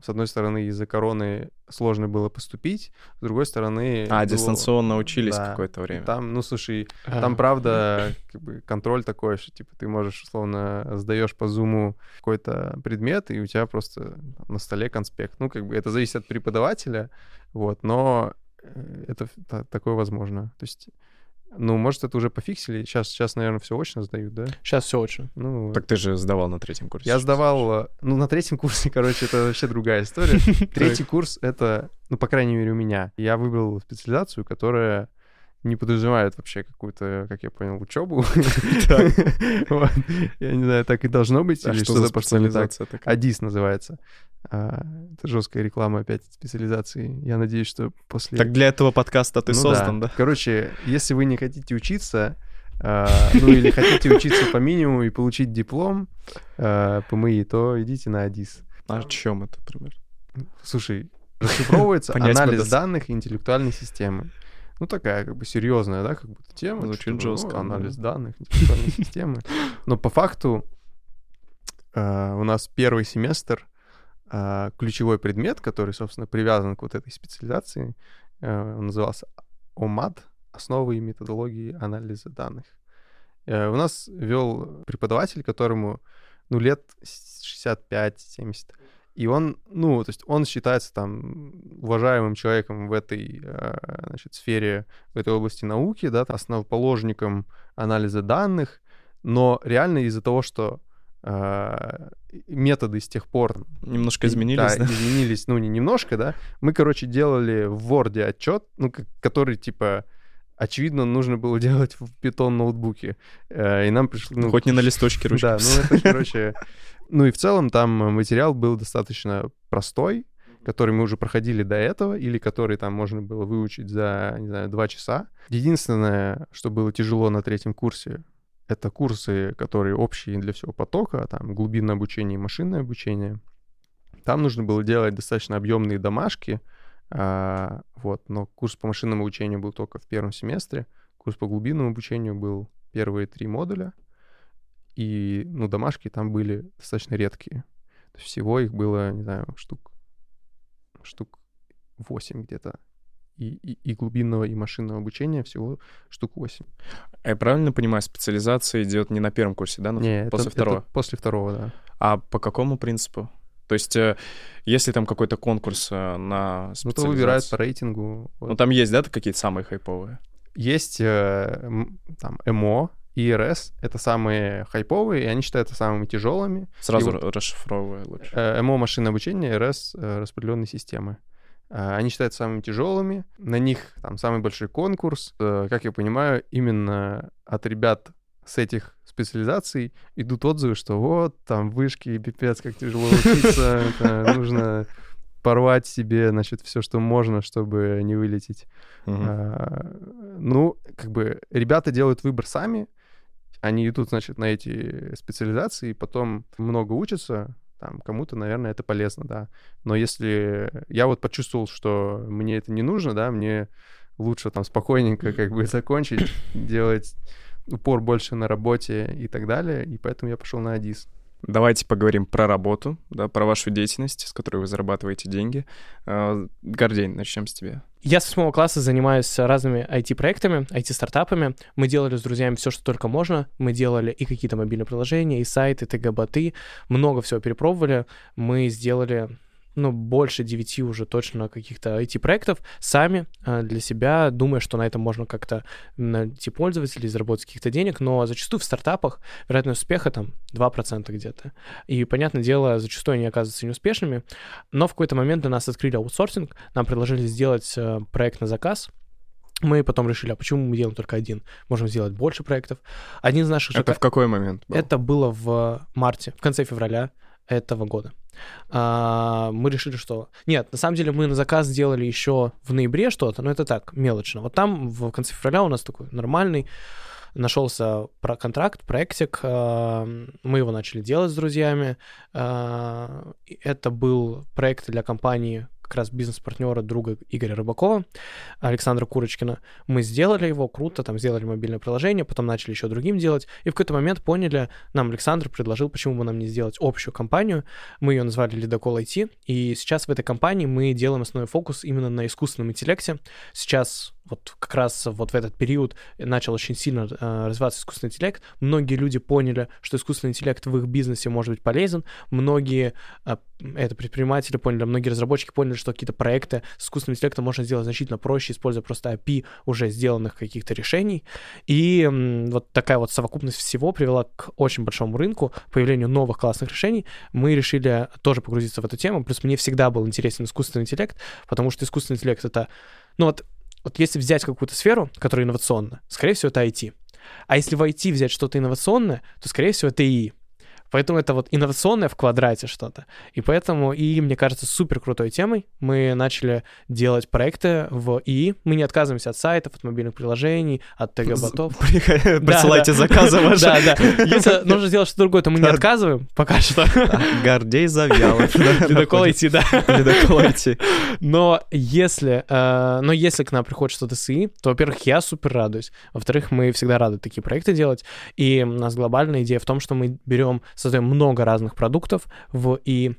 с одной стороны из-за короны сложно было поступить, с другой стороны... А, было- дистанционно учились да. какое-то время. Там, ну, слушай, А, там, правда, как бы контроль такой, что, типа, ты можешь, условно, сдаешь по зуму какой-то предмет, и у тебя просто на столе конспект. Ну, как бы это зависит от преподавателя, вот, но это ф- та- такое возможно. То есть, ну, может, это уже пофиксили. Сейчас, сейчас наверное, все очно сдают, да? Сейчас все очень. Ну, Так ты же сдавал на третьем курсе. я сдавал, э, ну, на третьем курсе, короче, это вообще другая история. Третий курс — это, ну, по крайней мере, у меня. Я выбрал специализацию, которая не подразумевает вообще какую-то, как я понял, учебу. Я не знаю, так и должно быть, А или что за специализация такая? АДИС называется. А, Это жесткая реклама опять специализации. Я надеюсь, что после... Так для этого подкаста ты Ну создан, да? Короче, если вы не хотите учиться, а, ну или хотите учиться по минимуму и получить диплом а, ПМИ, то идите на АДИС. А о чем это, например? Слушай, расшифровывается анализ данных интеллектуальной системы. Ну, такая как бы серьезная, да, как будто тема. Звучит что, ну, жестко, Анализ да. данных, интеллектуальной системы. Но по факту а, у нас первый семестр а, ключевой предмет, который, собственно, привязан к вот этой специализации, а, он назывался ОМАД, основы и методологии анализа данных. Э, У нас вел преподаватель, которому, ну, лет 65-70. И он, ну, то есть он считается там уважаемым человеком в этой, э, значит, сфере, в этой области науки, да, основоположником анализа данных, но реально из-за того, что э, методы с тех пор Немножко изменились, да? изменились, ну, не немножко, да. Мы, короче, делали в Word отчет, ну, который, типа, очевидно, нужно было делать в питон ноутбуке. Э, И нам пришло... Ну, Хоть не на листочке ручки. Да, ну, это, короче... Ну, и в целом там материал был достаточно простой, который мы уже проходили до этого, или который там можно было выучить за, не знаю, два часа. Единственное, что было тяжело на третьем курсе, это курсы, которые общие для всего потока, там глубинное обучение и машинное обучение. Там нужно было делать достаточно объемные домашки, а, вот, но курс по машинному обучению был только в первом семестре, курс по глубинному обучению был первые три модуля, и, ну, домашки там были достаточно редкие. То есть всего их было, не знаю, штук, штук 8 где-то. И, и, и глубинного, и машинного обучения всего штук 8. А Я правильно понимаю, специализация идет не на первом курсе, да? но Не, это- после это второго. после второго, да. А по какому принципу? То есть, э, если там какой-то конкурс э, на Ну, то выбирают специализацию... по рейтингу. вот. Ну, там есть, да, какие-то самые хайповые? Есть э, там МО и РС. Это самые хайповые, и они считаются самыми тяжелыми. Сразу И вот- р- расшифровывай лучше. Э, МО машинное обучение, РС э, распределенные системы. Э, Они считаются самыми тяжелыми. На них там самый большой конкурс. Как я понимаю, именно от ребят с этих специализаций идут отзывы, что вот, там вышки, пипец, как тяжело учиться, нужно порвать себе, значит, все, что можно, чтобы не вылететь. Ну, как бы ребята делают выбор сами, они идут, значит, на эти специализации, потом много учатся, там, кому-то, наверное, это полезно, да. Но если я вот почувствовал, что мне это не нужно, да, мне лучше там спокойненько как бы закончить, делать упор больше на работе и так далее, и поэтому я пошел на АДИС. Давайте поговорим про работу, да, про вашу деятельность, с которой вы зарабатываете деньги. Э, Гордень, начнем с тебя. Я с восьмого класса занимаюсь разными IT-проектами, IT-стартапами. Мы делали с друзьями все, что только можно. Мы делали и какие-то мобильные приложения, и сайты, ТГ-боты. Много всего перепробовали. Мы сделали ну, больше 9 уже точно каких-то IT-проектов сами э, для себя, думая, что на этом можно как-то найти пользователей, заработать каких-то денег, но зачастую в стартапах вероятность успеха там 2% где-то. И, понятное дело, зачастую они оказываются неуспешными, но в какой-то момент для нас открыли аутсорсинг, нам предложили сделать э, проект на заказ, мы потом решили, а почему мы делаем только один? Можем сделать больше проектов. Один из наших... Это в какой момент? Был? Это было в марте, в конце февраля этого года. А, мы решили, что... Нет, на самом деле мы на заказ сделали еще в ноябре что-то, но это так, мелочно. Вот там в конце февраля у нас такой нормальный нашелся про контракт, проектик, а, мы его начали делать с друзьями. А, это был проект для компании как раз бизнес-партнера друга Игоря Рыбакова, Александра Курочкина. Мы сделали его, круто, там сделали мобильное приложение, потом начали еще другим делать, и в какой-то момент поняли, нам Александр предложил, почему бы нам не сделать общую компанию. Мы ее назвали Ледокол IT, и сейчас в этой компании мы делаем основной фокус именно на искусственном интеллекте. Сейчас вот как раз вот в этот период начал очень сильно э, развиваться искусственный интеллект. Многие люди поняли, что искусственный интеллект в их бизнесе может быть полезен. Многие э, это предприниматели поняли, многие разработчики поняли, что какие-то проекты с искусственным интеллектом можно сделать значительно проще, используя просто API уже сделанных каких-то решений. И э, вот такая вот совокупность всего привела к очень большому рынку, появлению новых классных решений. Мы решили тоже погрузиться в эту тему. Плюс мне всегда был интересен искусственный интеллект, потому что искусственный интеллект — это ну вот вот если взять какую-то сферу, которая инновационна, скорее всего, это IT. А если в IT взять что-то инновационное, то, скорее всего, это ИИ. Поэтому это вот инновационное в квадрате что-то. И поэтому ИИ, мне кажется, супер крутой темой. Мы начали делать проекты в ИИ. Мы не отказываемся от сайтов, от мобильных приложений, от ТГ-ботов. Присылайте заказы ваши. Да, да. Если нужно сделать что-то другое, то мы не отказываем пока что. Гордей Завьялов. Ледокол идти, да. Ледокол идти. Но если, э, но если к нам приходит что-то с ИИ, то, во-первых, я супер радуюсь. Во-вторых, мы всегда рады такие проекты делать. И у нас глобальная идея в том, что мы берем создаем много разных продуктов в и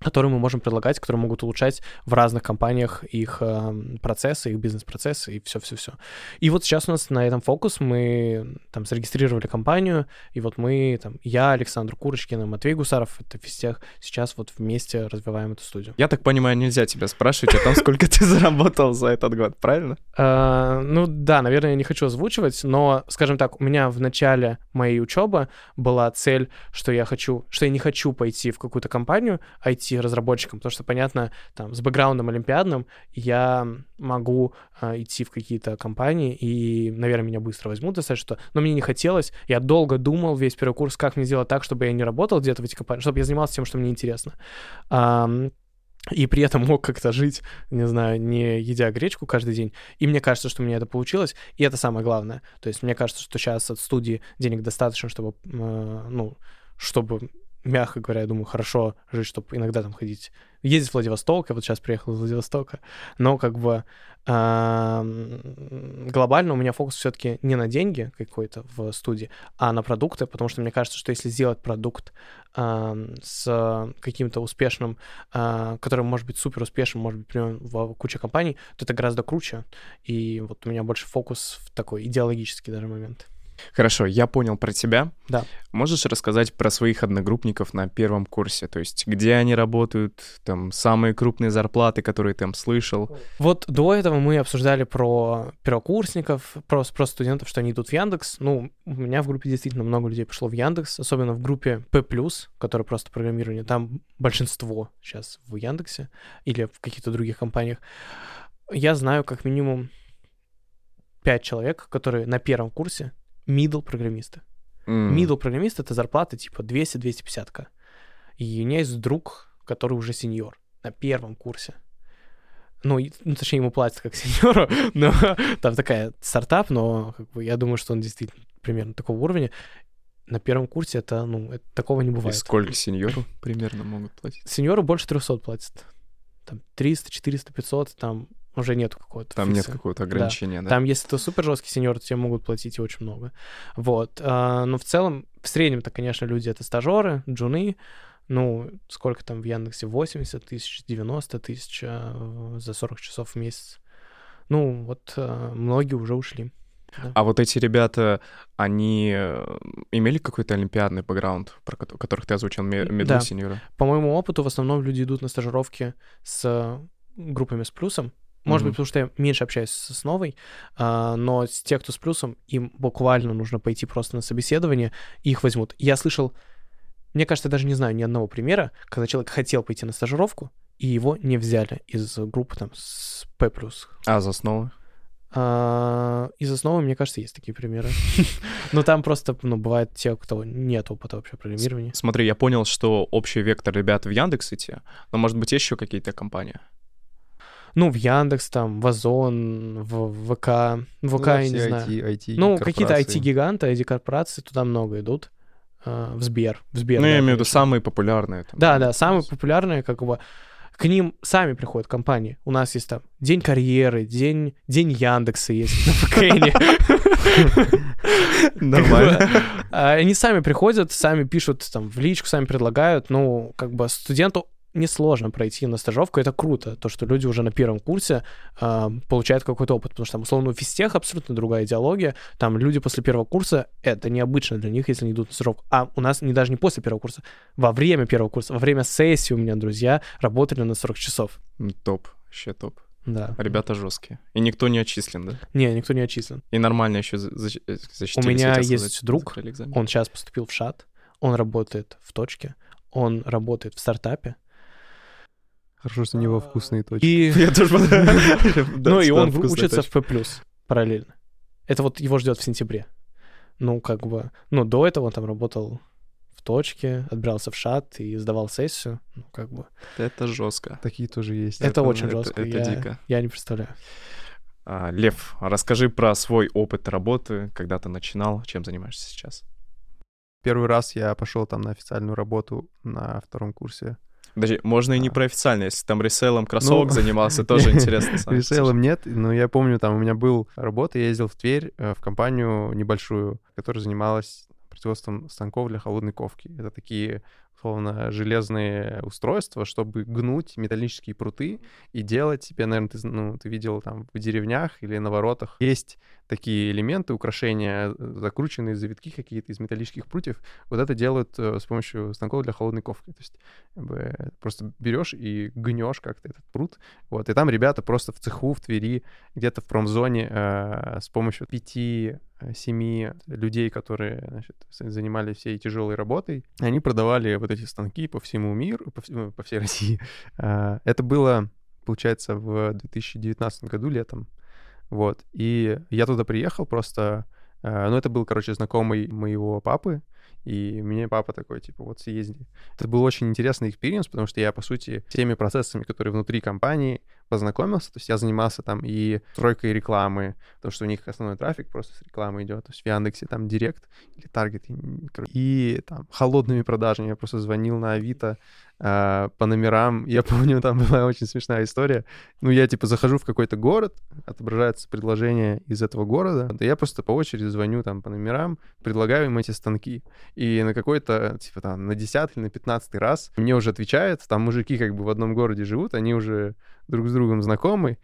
которые мы можем предлагать, которые могут улучшать в разных компаниях их э, процессы, их бизнес-процессы и все-все-все. И вот сейчас у нас на этом фокус, мы там зарегистрировали компанию, и вот мы, там, я, Александр Курочкин и Матвей Гусаров, это всех сейчас вот вместе развиваем эту студию. Я так понимаю, нельзя тебя спрашивать о том, сколько ты заработал за этот год, правильно? Э, ну да, наверное, я не хочу озвучивать, но, скажем так, у меня в начале моей учебы была цель, что я хочу, что я не хочу пойти в какую-то компанию IT, разработчиком, потому что, понятно, там, с бэкграундом олимпиадным я могу э, идти в какие-то компании, и, наверное, меня быстро возьмут достаточно, но мне не хотелось, я долго думал весь первый курс, как мне сделать так, чтобы я не работал где-то в эти компании, чтобы я занимался тем, что мне интересно. Um, и при этом мог как-то жить, не знаю, не едя гречку каждый день. И мне кажется, что у меня это получилось, и это самое главное. То есть мне кажется, что сейчас от студии денег достаточно, чтобы, э, ну, чтобы мягко говоря, я думаю, хорошо жить, чтобы иногда там ходить, ездить в Владивосток, я вот сейчас приехал из Владивостока, но как бы глобально у меня фокус все-таки не на деньги какой-то в студии, а на продукты, потому что мне кажется, что если сделать продукт с каким-то успешным, э, который может быть супер успешным, может быть применен в куче компаний, то это гораздо круче. И вот у меня больше фокус в такой идеологический даже момент. Хорошо, я понял про тебя. Да. Можешь рассказать про своих одногруппников на первом курсе? То есть, где они работают, там, самые крупные зарплаты, которые ты там слышал? Вот до этого мы обсуждали про первокурсников, про, про студентов, что они идут в Яндекс. Ну, у меня в группе действительно много людей пошло в Яндекс, особенно в группе P+, которая просто программирование. Там большинство сейчас в Яндексе или в каких-то других компаниях. Я знаю как минимум пять человек, которые на первом курсе middle программиста. Mm. Middle программист это зарплата типа 200-250к. И у меня есть друг, который уже сеньор на первом курсе. Ну, ну, точнее, ему платят как сеньору, но там такая стартап, но как бы, я думаю, что он действительно примерно такого уровня. На первом курсе это, ну, это, такого не бывает. И сколько сеньору примерно могут платить? Сеньору больше 300 платят. Там 300, 400, 500, там уже нет какого-то. Там фикса. нет какого-то ограничения, да. да? Там, если ты супер жесткий сеньор, то тебе могут платить очень много. Вот. А, но в целом, в среднем-то, конечно, люди это стажеры, джуны. Ну, сколько там в Яндексе? 80 тысяч, 90 тысяч а, за 40 часов в месяц. Ну, вот а, многие уже ушли. Да. А вот эти ребята, они э, имели какой-то олимпиадный бэкграунд, про кото- которых ты озвучил, ме- медлы Да. сеньора? По моему опыту, в основном люди идут на стажировки с группами с плюсом. Может Мгм. быть, потому что я меньше общаюсь с новой, а, но с те, кто с плюсом, им буквально нужно пойти просто на собеседование, и их возьмут. Я слышал, мне кажется, я даже не знаю ни одного примера, когда человек хотел пойти на стажировку, и его не взяли из группы там с П+. А, за основы? А, из основы, мне кажется, есть такие примеры. Но там просто, ну, бывают те, кто нет опыта вообще программирования. Смотри, я понял, что общий вектор ребят в Яндекс.Сети, но, может быть, есть еще какие-то компании? Ну, в Яндекс, там, в Озон, в ВК. В ВК, я не знаю. Ну, какие-то IT-гиганты, IT-корпорации, туда много идут. А, В Сбер. В Сбер, Ну, да, я имею в виду самые популярные. там. Да, да, самые популярные, как бы, к ним сами приходят компании. У нас есть там День карьеры, День, день Яндекса есть на ВКНе. Нормально. А Они сами приходят, сами пишут там в личку, сами предлагают. Ну, как бы студенту несложно пройти на стажировку, это круто, то, что люди уже на первом курсе а, получают какой-то опыт, потому что там, условно, у физтех абсолютно другая идеология, там люди после первого курса, это необычно для них, если они идут на стажировку, а у нас не даже не после первого курса, во время первого курса, во время сессии у меня друзья работали на 40 часов, Топ, вообще топ. да. Ребята жесткие. И никто не отчислен, да? Не, никто не отчислен. И нормально еще э, защитились, У меня есть сказать, друг. Он сейчас поступил в ШАТ, он работает в точке, он работает в стартапе, Хорошо, что у него вкусные точки. и Я тоже. Ну и он учится в П+, параллельно. Это вот его ждет в сентябре. Ну, как бы... Ну, до этого он там работал в точке, отбирался в шат и сдавал сессию. Ну, как бы... Это жестко. Такие тоже есть. Это, очень это- жестко. это я, дико. я не представляю. А, Лев, расскажи про свой опыт работы, когда ты начинал, чем занимаешься сейчас. Первый раз я пошел там на официальную работу на втором курсе. Подожди, можно и не А. про официально, если там реселлом кроссовок Ну, занимался, тоже интересно. Ресейлом нет, но я помню, там у меня был работа, я ездил в Тверь э, в компанию небольшую, которая занималась производством станков для холодной ковки. Это такие, условно, железные устройства, чтобы гнуть металлические пруты и делать себе, наверное, ты, ну, ты видел там в деревнях или на воротах. Есть такие элементы, украшения, э, закрученные завитки какие-то из металлических прутьев. Вот это делают э, с помощью станков для холодной ковки. То есть как бы, просто берешь и гнешь как-то этот прут. Вот, и там ребята просто в цеху, в Твери, где-то в промзоне э, с помощью пяти-семи людей, которые значит, занимались всей тяжелой работой, они продавали вот эти станки по всему миру, по, вс- ну, по всей России. Э, это было, получается, в 2019 году летом. Вот. И я туда приехал просто... э, Ну, это был, короче, знакомый моего папы, и мне папа такой, типа, вот съезди. Это был очень интересный experience, потому что я, по сути, всеми процессами, которые внутри компании, познакомился. То есть я занимался там и настройкой рекламы, потому что у них основной трафик просто с рекламы идет. То есть в Яндексе там Директ или Таргет. И там холодными продажами. Я просто звонил на Авито э, по номерам. Я помню, там была очень смешная история. Ну, я типа захожу в какой-то город, отображается предложение из этого города. Да я просто по очереди звоню там по номерам, предлагаю им эти станки. И на какой-то, типа там, на 10 или на 15 раз мне уже отвечают, там мужики как бы в одном городе живут, они уже друг с другом знакомы.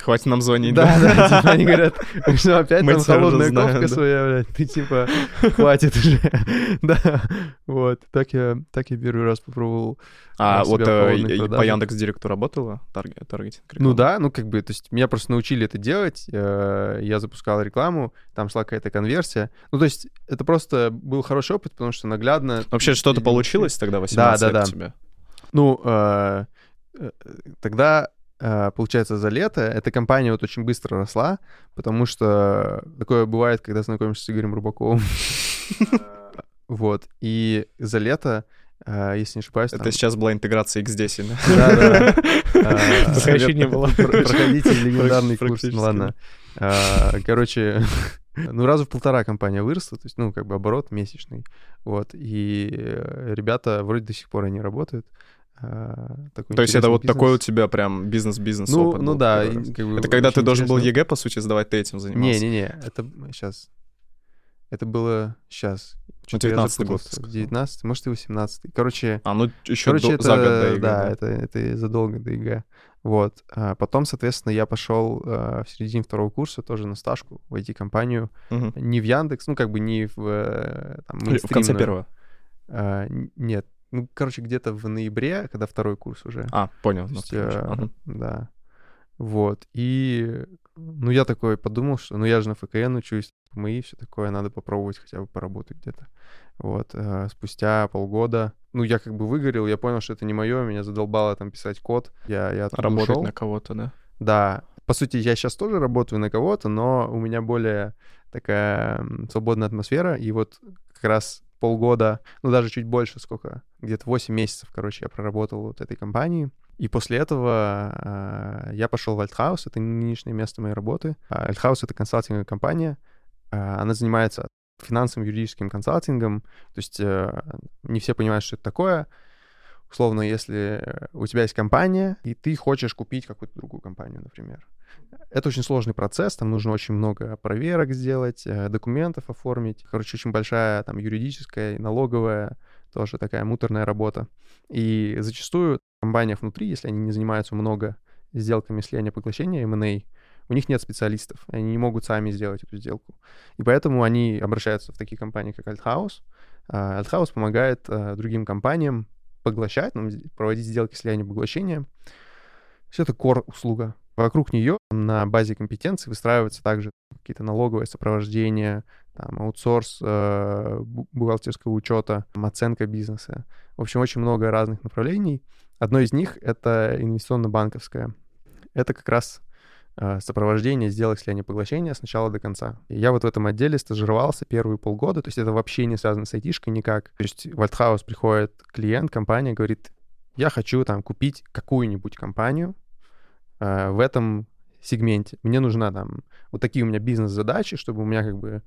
Хватит нам звонить, Да, да, типа они говорят, что опять Мы там холодная ковка да. своя, блядь, ты типа, хватит уже. Да, вот, так я, так я первый раз попробовал. А вот э, по. Яндекс Директу работала тарге- таргетинг? Ну да, ну как бы, то есть меня просто научили это делать, э, я запускал рекламу, там шла какая-то конверсия. Ну то есть это просто был хороший опыт, потому что наглядно... Вообще что-то получилось тогда 18 да, лет да. у тебя? Ну, э, э, тогда, получается, за лето эта компания вот очень быстро росла, потому что такое бывает, когда знакомишься с Игорем Рубаковым. Вот, и за лето, э, если не ошибаюсь, Это там- сейчас была интеграция X10, да? Да, да. Пока еще не было. Про- Проходите легендарный курс. Ну ладно. А, Короче, ну раза в полтора компания выросла, то есть, ну, как бы оборот месячный. Вот. И э, ребята вроде до сих пор они работают. А, такой То есть это вот бизнес. такой у тебя прям бизнес-бизнес Ну, опыт ну был да. как бы Это когда ты должен был интересно. ЕГЭ, по сути, сдавать, ты этим занимался? Не-не-не, это сейчас... Это было сейчас. Ну, 19 год. 19 может, и 18 Короче... А, ну, еще короче, до, это, за год до ЕГЭ. Да, это, это задолго до ЕГЭ. Вот. А потом, соответственно, я пошел а, в середине второго курса тоже на стажку в IT-компанию. Мгм. Не в Яндекс, ну, как бы не в... э, Там, В конце первого. А, нет. Ну, короче, где-то в ноябре, когда второй курс уже. А, понял. То ну, есть, э, ага. Да. Вот. И, ну, я такой подумал, что, ну, я же на ФКН учусь, мои все такое, надо попробовать хотя бы поработать где-то. Вот. э, Спустя полгода, ну, я как бы выгорел, я понял, что это не мое, меня задолбало там писать код. Я, я Работать ушел. на кого-то, да? Да. По сути, я сейчас тоже работаю на кого-то, но у меня более такая свободная атмосфера. И вот как раз полгода, ну даже чуть больше, сколько, где-то 8 месяцев, короче, я проработал вот этой компании. И после этого а, я пошел в Альтхаус, это нынешнее место моей работы. Альтхаус — это консалтинговая компания. А, Она занимается финансовым юридическим консалтингом. То есть э, не все понимают, что это такое. Условно, если у тебя есть компания, и ты хочешь купить какую-то другую компанию, например. Это очень сложный процесс, там нужно очень много проверок сделать, э, документов оформить. Короче, очень большая там юридическая и налоговая тоже такая муторная работа. И зачастую в компаниях внутри, если они не занимаются много сделками слияния поглощения, M&A, у них нет специалистов, они не могут сами сделать эту сделку. И поэтому они обращаются в такие компании, как Althouse. А, Althouse помогает а, другим компаниям поглощать, проводить сделки слияния поглощения. Все это core услуга. Вокруг нее на базе компетенций выстраиваются также какие-то налоговые сопровождения, там, аутсорс э, бу- бухгалтерского учета, оценка бизнеса. В общем, очень много разных направлений. Одно из них — это инвестиционно-банковское. Это как раз сопровождение сделок слияния поглощения с начала до конца. И я вот в этом отделе стажировался первые полгода, то есть это вообще не связано с айтишкой никак. То есть в Альтхаус приходит клиент, компания говорит, я хочу там купить какую-нибудь компанию э, в этом сегменте. Мне нужна там вот такие у меня бизнес-задачи, чтобы у меня как бы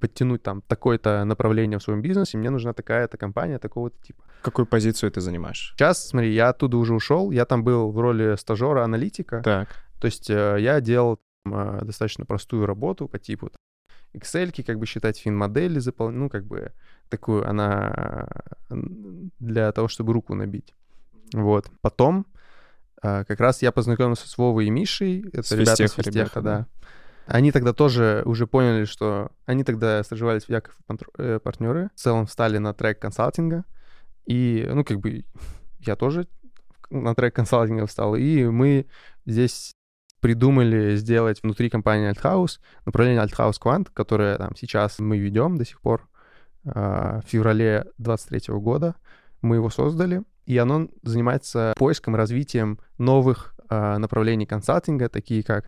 подтянуть там такое-то направление в своем бизнесе, мне нужна такая-то компания такого-то типа. Какую позицию ты занимаешь? Сейчас, смотри, я оттуда уже ушел, я там был в роли стажера-аналитика, Так. То есть э, я делал там, э, достаточно простую работу по типу там, Excel, как бы считать фин-модели, запол... ну, как бы такую, она э, для того, чтобы руку набить. Вот. Потом как раз я познакомился с Вовой и Мишей, это С ребята Физтеха с Физтеха, да. Они тогда тоже уже поняли, что... Они тогда стажировались в Яков партнеры, в целом встали на трек консалтинга, и, ну, как бы я тоже на трек консалтинга встал, и мы здесь придумали сделать внутри компании Althouse направление Althouse Quant, которое там сейчас мы ведем до сих пор. А, В феврале 23 года мы его создали, и оно занимается поиском развитием новых а, направлений консалтинга, такие как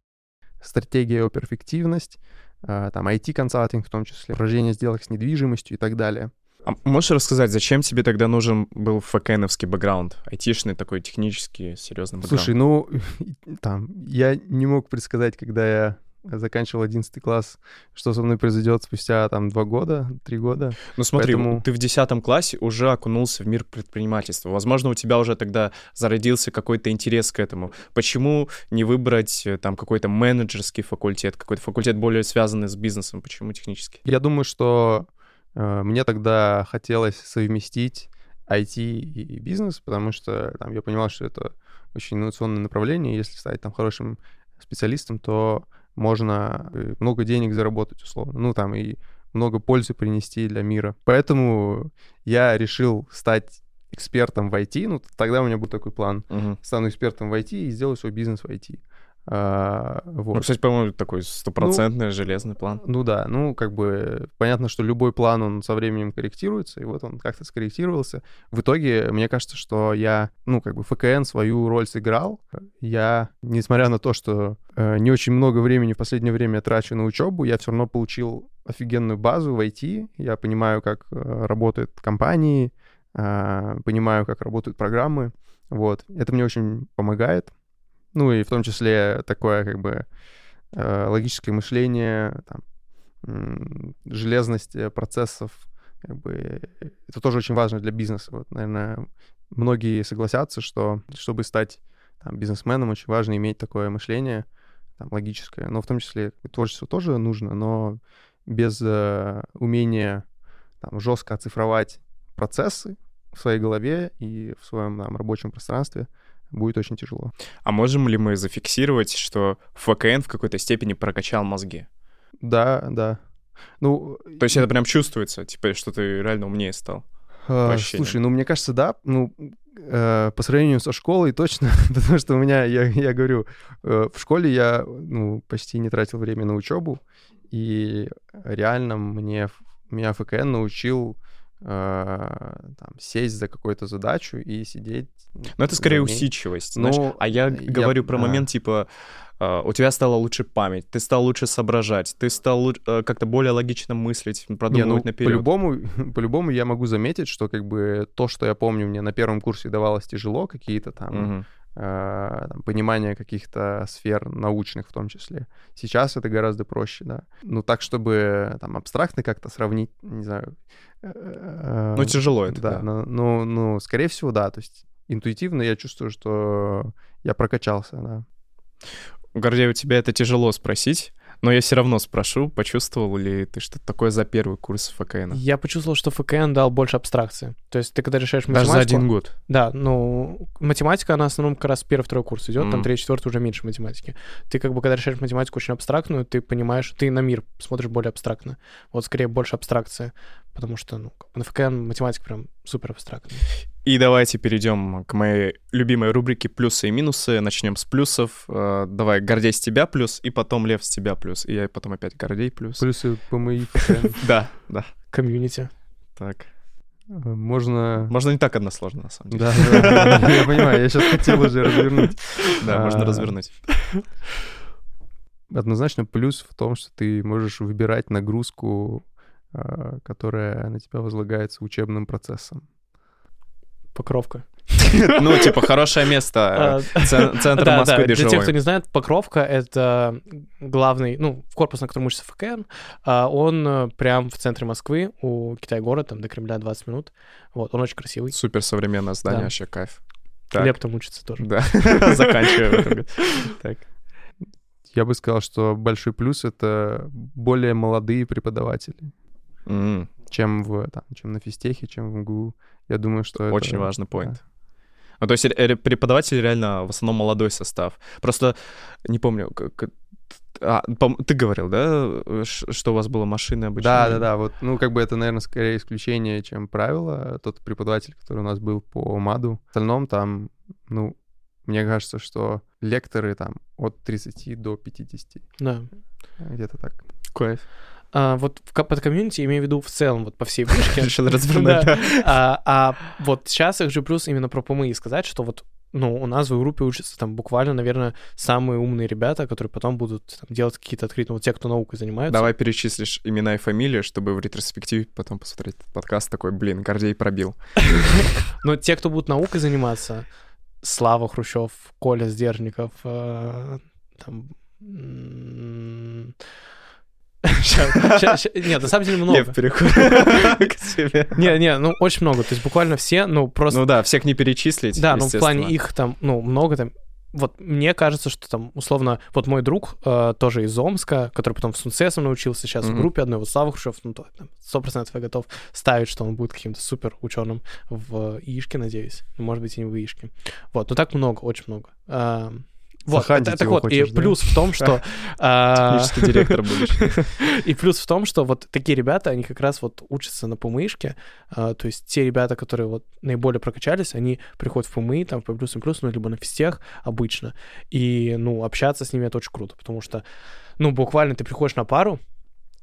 стратегия оперэффективность, а, там IT-консалтинг в том числе, проведение сделок с недвижимостью и так далее. А можешь рассказать, зачем тебе тогда нужен был ФКНовский бэкграунд? Айтишный такой технический, серьезный бэкграунд. Слушай, ну, там, я не мог предсказать, когда я заканчивал 11 класс, что со мной произойдет спустя там два года, три года. Ну смотри, поэтому- ты в 10 классе уже окунулся в мир предпринимательства. Возможно, у тебя уже тогда зародился какой-то интерес к этому. Почему не выбрать э, там какой-то менеджерский факультет, какой-то факультет более связанный с бизнесом? Почему технический? Я думаю, что мне тогда хотелось совместить IT и бизнес, потому что там я понимал, что это очень инновационное направление. Если стать там хорошим специалистом, то можно э, много денег заработать условно. Ну, там и много пользы принести для мира. Поэтому я решил стать экспертом в IT. Ну, тогда у меня был такой план. Мгм. Стану экспертом в IT и сделаю свой бизнес в IT. А, вот. Ну, кстати, по-моему, такой стопроцентный железный план. Ну да, ну как бы понятно, что любой план, он со временем корректируется, и вот он как-то скорректировался. В итоге, мне кажется, что я, ну как бы ФКН свою роль сыграл. Я, несмотря на то, что э, не очень много времени в последнее время трачу на учебу, я все равно получил офигенную базу в IT. Я понимаю, как э, работают компании, э, понимаю, как работают программы. Вот. Это мне очень помогает. Ну и в том числе такое как бы э, логическое мышление, там, железность э, процессов, как бы, это тоже очень важно для бизнеса. Вот, наверное, многие согласятся, что чтобы стать там, бизнесменом, очень важно иметь такое мышление там, логическое. Но в том числе творчество тоже нужно, но без э, умения там, жестко оцифровать процессы в своей голове и в своем там, рабочем пространстве будет очень тяжело. А можем ли мы зафиксировать, что ФКН в какой-то степени прокачал мозги? Да, да. Ну, То есть это прям чувствуется, типа, что ты реально умнее стал? э, слушай, ну мне кажется, да. Ну, э, по сравнению со школой точно, потому что у меня, я, я говорю, э, в школе я ну, почти не тратил время на учебу, и реально мне, меня ФКН научил там, сесть за какую-то задачу и сидеть. Ну, это скорее усидчивость, знаешь. Ну, А я я- говорю про да. момент, типа, э, у тебя стала лучше память, ты стал лучше соображать, ты стал э, как-то более логично мыслить, Не, ну, продумывать наперед. по-любому, по-любому я могу заметить, что как бы то, что я помню, мне на первом курсе давалось тяжело, какие-то там, э, там, понимание каких-то сфер научных в том числе. Сейчас это гораздо проще, да. Ну так, чтобы там абстрактно как-то сравнить, не знаю. Ну, тяжело это, да. да. Ну, ну, ну, скорее всего, да. То есть интуитивно я чувствую, что я прокачался, да. Гордей, у тебя это тяжело спросить, но я все равно спрошу, почувствовал ли ты что-то такое за первый курс ФКН? Я почувствовал, что ФКН дал больше абстракции. То есть ты когда решаешь Даже математику... за один год. Да, ну, математика, она в основном как раз первый-второй курс идет, там Мгм. третий, четвертый уже меньше математики. Ты как бы, когда решаешь математику очень абстрактную, ты понимаешь, ты на мир смотришь более абстрактно. Вот скорее больше абстракции, потому что, ну, на ФКН математика прям супер абстрактная. И давайте перейдем к моей любимой рубрике «Плюсы и минусы». Начнем с плюсов. Э, Давай, Гордей с тебя плюс, и потом Лев с тебя плюс. И я потом опять Гордей плюс. Плюсы ПМИ ФКН. Да, да. Комьюнити. Так. Э, Можно... Можно не так односложно, на самом деле. Да, я понимаю, я сейчас хотел уже развернуть. Да, можно А, развернуть. Однозначно плюс в том, что ты можешь выбирать нагрузку, которая на тебя возлагается учебным процессом. Покровка. Ну, типа, хорошее место. А, Цен- Центр Москвы для тех, кто не знает, Покровка — это главный, ну, корпус, на котором учится ФКН. а Он э, прям в центре Москвы, у Китай-города, там до Кремля 20 минут. Вот, он очень красивый. Супер современное здание, Да. вообще кайф. Леп там учится тоже. Да, заканчиваем. Так. Я бы сказал, что большой плюс — это более молодые преподаватели, М, чем, в, там, чем на физтехе, чем в МГУ. Я думаю, что это... Очень важный да. point. Ну, то есть ре- ре- преподаватели реально в основном молодой состав. Просто не помню, как... А, пом- ты говорил, да, ш- что у вас было машины обычно? Да, да, да. Вот, ну, как бы это, наверное, скорее исключение, чем правило. Тот преподаватель, который у нас был по МАДу. В остальном там, ну, мне кажется, что лекторы там от 30 до 50. Да. Где-то так. Кайф. А, вот в под комьюнити, имею в виду в целом, вот по всей вышке. Решил развернуть, Да. А, а вот сейчас их же плюс именно про ПМИ сказать, что вот ну, у нас в группе учатся там буквально, наверное, самые умные ребята, которые потом будут там, делать какие-то открытые, вот те, кто наукой занимаются. Давай перечислишь имена и фамилии, чтобы в ретроспективе потом посмотреть подкаст такой, блин, Гордей пробил. Но те, кто будут наукой заниматься, Слава Хрущев, Коля Сдержников, э, там... Нет, на самом деле много. Лев, переходим к тебе. Не, не, ну очень много. То есть буквально все, ну просто... Ну да, всех не перечислить, Да, ну в плане их там, ну, много там. Вот мне кажется, что там, условно, вот мой друг э, тоже из Омска, который потом в Сунцесом научился, сейчас в Мгм. группе одной, вот Слава Хрущев, ну, то, там, 100% я готов ставить, что он будет каким-то супер ученым в ИИшке, надеюсь. Ну, Может быть, и не в ИИшке. Вот, но так много, очень много. Вот, Захантить так вот, хочешь, и да? плюс в том, что... а, Технический директор будешь. и плюс в том, что вот такие ребята, они как раз вот учатся на ПМИшке, а, то есть те ребята, которые вот наиболее прокачались, они приходят в ПМИ, там, по плюс и плюс, ну, либо на физтех обычно, и, ну, общаться с ними это очень круто, потому что, ну, буквально ты приходишь на пару,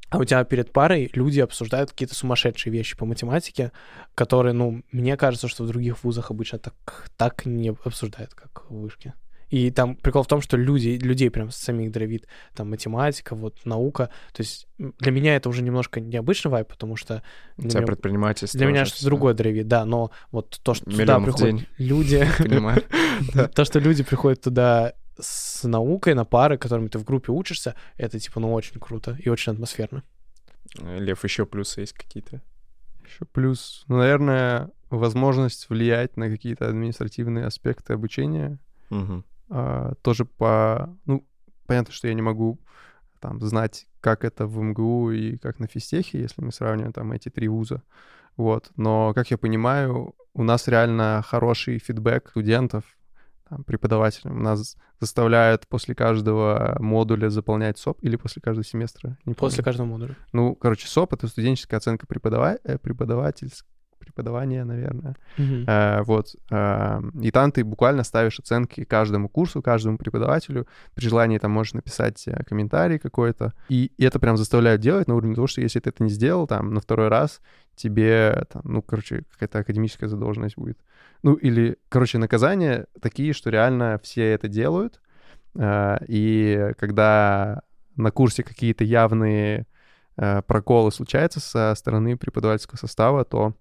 а у тебя перед парой люди обсуждают какие-то сумасшедшие вещи по математике, которые, ну, мне кажется, что в других вузах обычно так, так не обсуждают, как в вышке. И там прикол в том, что люди, людей прям самих дровит, там математика, вот наука. То есть для меня это уже немножко необычный вайп, потому что для тебя меня, предпринимательство. для меня что-то другое дровит, да, но вот то, что туда Миллион приходят день. люди, Понимаю. то, что люди приходят туда с наукой на пары, которыми ты в группе учишься, это типа, ну, очень круто и очень атмосферно. Лев, еще плюсы есть какие-то? Еще плюс, ну, наверное, возможность влиять на какие-то административные аспекты обучения. Мгм. А, тоже по... Ну, понятно, что я не могу там знать как это в МГУ и как на физтехе, если мы сравниваем там эти три вуза. Вот. Но, как я понимаю, у нас реально хороший фидбэк студентов, там, преподавателям. Нас заставляют после каждого модуля заполнять СОП или после каждого семестра? Не после каждого модуля. Ну, короче, СОП — это студенческая оценка преподава... Э, преподавательского преподавания, наверное. Мгм. Э, вот. э, и там ты буквально ставишь оценки каждому курсу, каждому преподавателю. При желании там можешь написать э, комментарий какой-то. И, и это прям заставляют делать на уровне того, что если ты это не сделал, там, на второй раз тебе, там, ну, короче, какая-то академическая задолженность будет. Ну, или, короче, наказания такие, что реально все это делают. Э, И когда на курсе какие-то явные э, проколы случаются со стороны преподавательского состава, то,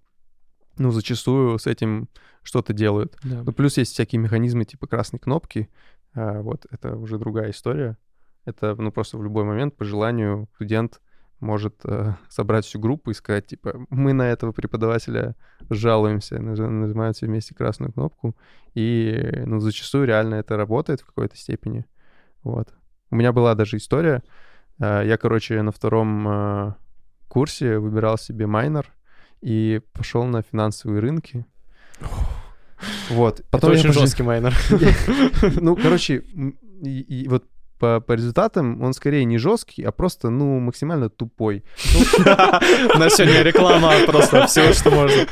ну, зачастую с этим что-то делают. Да. Ну, плюс есть всякие механизмы типа красной кнопки. А, Вот, это уже другая история. Это, ну, просто в любой момент по желанию студент может э, собрать всю группу и сказать, типа, мы на этого преподавателя жалуемся, наж- нажимают все вместе красную кнопку, и, ну, зачастую реально это работает в какой-то степени. Вот. У меня была даже история. э, Я, короче, на втором э, курсе выбирал себе майнер и пошел на финансовые рынки. Вот. Это я очень пожи- жесткий майнер. ну, короче, и, и вот по, по результатам он скорее не жесткий, а просто, ну, максимально тупой. У нас сегодня реклама просто всего, что можно.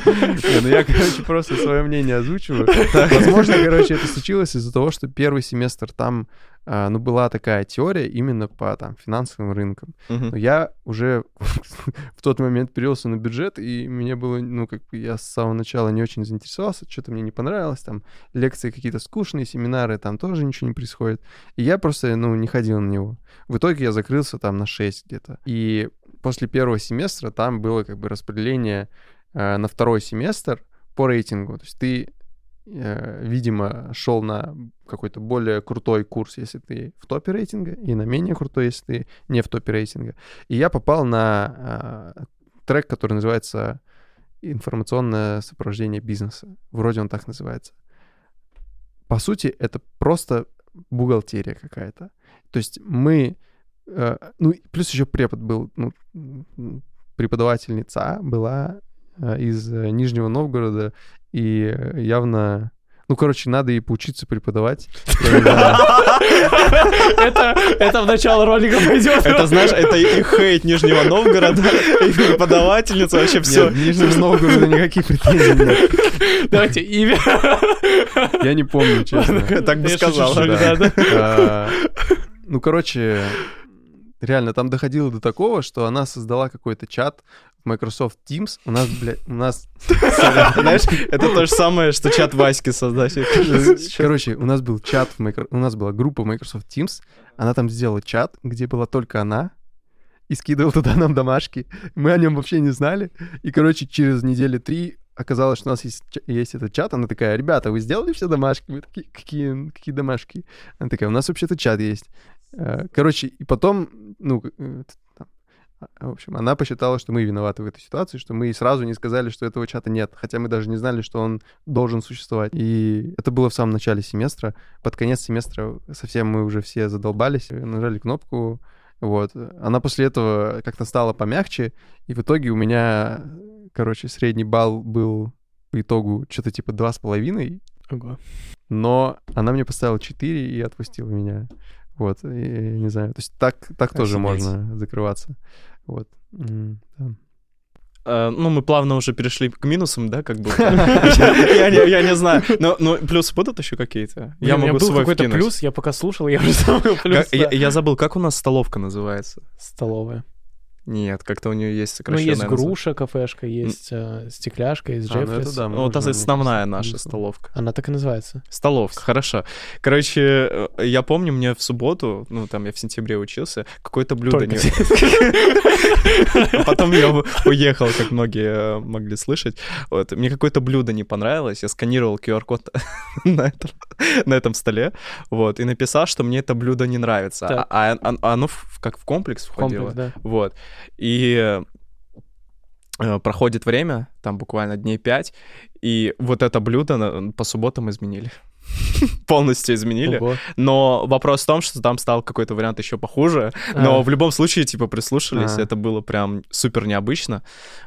Ну я, короче, просто свое мнение озвучиваю. Возможно, короче, это случилось из-за того, что первый семестр там, а, ну, была такая теория именно по там финансовым рынкам. Мгм. Но я уже в тот момент перевелся на бюджет, и мне было, ну, как бы я с самого начала не очень заинтересовался, что-то мне не понравилось, там лекции какие-то скучные, семинары, там тоже ничего не происходит. И я просто, ну, не ходил на него. В итоге я закрылся там на 6 где-то. И после первого семестра там было как бы распределение э, на второй семестр по рейтингу. То есть ты, видимо, шел на какой-то более крутой курс, если ты в топе рейтинга, и на менее крутой, если ты не в топе рейтинга. И я попал на э, трек, который называется информационное сопровождение бизнеса. Вроде он так называется. По сути, это просто бухгалтерия какая-то. То есть мы... э, ну, плюс еще препод был, ну, преподавательница была э, из э, Нижнего Новгорода, и э, явно... Ну, короче, надо ей поучиться преподавать. Это в начало ролика пойдет. Это, знаешь, это и хейт Нижнего Новгорода, и преподавательница, вообще все. Нижнем Новгороде никаких претензий нет. Давайте имя. Я не помню, честно. Так бы сказал. А, Ну, короче, реально, там доходило до такого, что она создала какой-то чат Microsoft Teams. У нас, блядь, у нас... Знаешь, это то же самое, что чат Васьки создать. Короче, у нас был чат, у нас была группа Microsoft Teams. Она там сделала чат, где была только она, и скидывала туда нам домашки. Мы о нем вообще не знали. И, короче, через недели три оказалось, что у нас есть, есть этот чат. Она такая, ребята, вы сделали все домашки? Мы такие, какие, какие домашки? Она такая, у нас вообще-то чат есть. Э, Короче, и потом, ну, э, там, в общем, она посчитала, что мы виноваты в этой ситуации, что мы сразу не сказали, что этого чата нет, хотя мы даже не знали, что он должен существовать. И это было в самом начале семестра. Под конец семестра совсем мы уже все задолбались, нажали кнопку, вот. Она после этого как-то стала помягче, и в итоге у меня, короче, средний балл был по итогу что-то типа два с половиной, Ого. но она мне поставила 4 и отпустила меня. Вот, и, не знаю, то есть так, так тоже Офигеть. можно закрываться. Вот. Да. Э, Ну, мы плавно уже перешли к минусам, да, как бы. Я не- я не знаю. Но но плюсы будут еще какие-то? Я могу свой какой-то плюс, я пока слушал, я уже забыл плюс. Я забыл, как у нас столовка называется? Столовая. Нет, как-то у нее есть Ну, сокращенное есть название. груша, кафешка, есть э, стекляшка, есть А, ну это Джеффрис. да, Ну, Вот основная наша столовка. Она так и называется. Столовка, хорошо. Короче, э, я помню, мне в субботу, ну, там я в сентябре учился, какое-то блюдо не... Потом я уехал, как многие э, могли слышать. Вот, мне какое-то блюдо не понравилось, я сканировал QR-код на этом, на этом столе, вот, и написал, что мне это блюдо не нравится. А, а- а оно в- как в комплекс входило. Комплекс, да. Вот. И э, проходит время, там буквально дней пять, и вот это блюдо по субботам изменили. полностью изменили. Ого. Но вопрос в том, что там стал какой-то вариант еще похуже. Но А. в любом случае, типа, прислушались, А. это было прям супер необычно.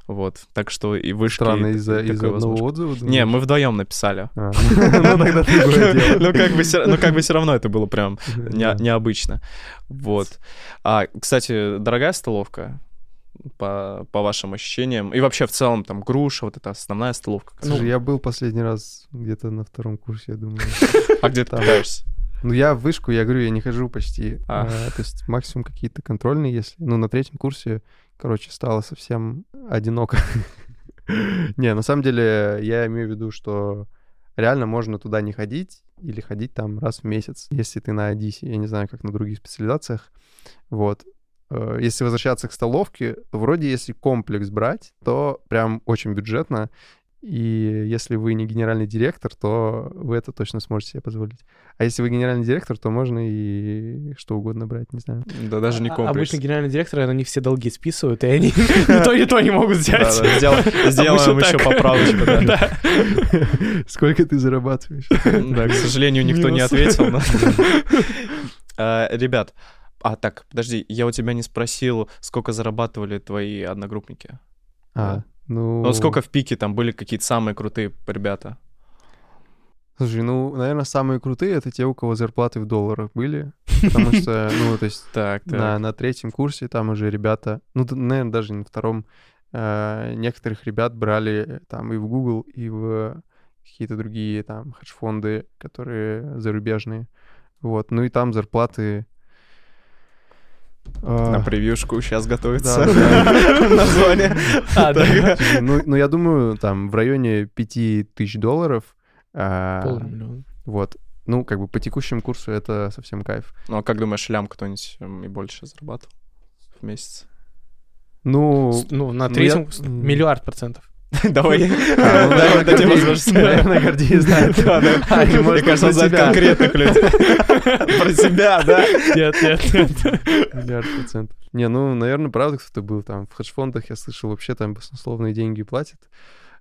Вот, так что и вышки... Странно, из-за из одного отзыва? Не, думаешь? мы вдвоем написали. А. Ну, дело. Ну, как бы все, ну, равно это было прям не- необычно. Вот. А, кстати, дорогая столовка, по, по вашим ощущениям, и вообще в целом там груша, вот эта основная столовка. Слушай, я был последний раз где-то на втором курсе, я думаю. А где ты питаешься? Ну, я в вышку, я говорю, я не хожу почти. А. А, То есть максимум какие-то контрольные, если... Ну, на третьем курсе, короче, стало совсем одиноко. Не, на самом деле, я имею в виду, что реально можно туда не ходить или ходить там раз в месяц, если ты на Одиссе. Я не знаю, как на других специализациях. Вот. Э, Если возвращаться к столовке, то вроде если комплекс брать, то прям очень бюджетно. И если вы не генеральный директор, то вы это точно сможете себе позволить. А если вы генеральный директор, то можно и что угодно брать, не знаю. Да даже не А- комплекс. Обычно генеральные директоры, они все долги списывают, и они ни то, ни то не могут взять. Сделаем- еще поправочку. Сколько ты зарабатываешь? Да, к сожалению, никто не ответил. но- А, Ребят, а так, подожди, я у тебя не спросил, сколько зарабатывали твои одногруппники. А, ну... Ну, сколько в пике там были какие-то самые крутые ребята? Слушай, ну, наверное, самые крутые — это те, у кого зарплаты в долларах были. Потому что, ну, то есть Так, на, так. на третьем курсе там уже ребята, ну, наверное, даже на втором, э, некоторых ребят брали там и в Google, и в какие-то другие там хедж-фонды, которые зарубежные. Вот, ну и там зарплаты... э, На превьюшку сейчас готовится да. название. А, Ну, ну, я думаю, там в районе 5000 долларов. а, Полмиллиона. Вот. Ну, как бы по текущему курсу это совсем кайф. Ну, а как думаешь, лям кто-нибудь м, и больше зарабатывал в месяц? Ну, Ну, на ну, третьем я- с- миллиард процентов. Давай. А, ну, дадим возможность. наверное, Гордей знает. А, Мне кажется, он про знает конкретных людей. Про себя, да? Нет, нет, нет. Миллиард процентов. Не, ну, наверное, правда кто-то был там. В хедж-фондах я слышал, вообще там баснословные деньги платят.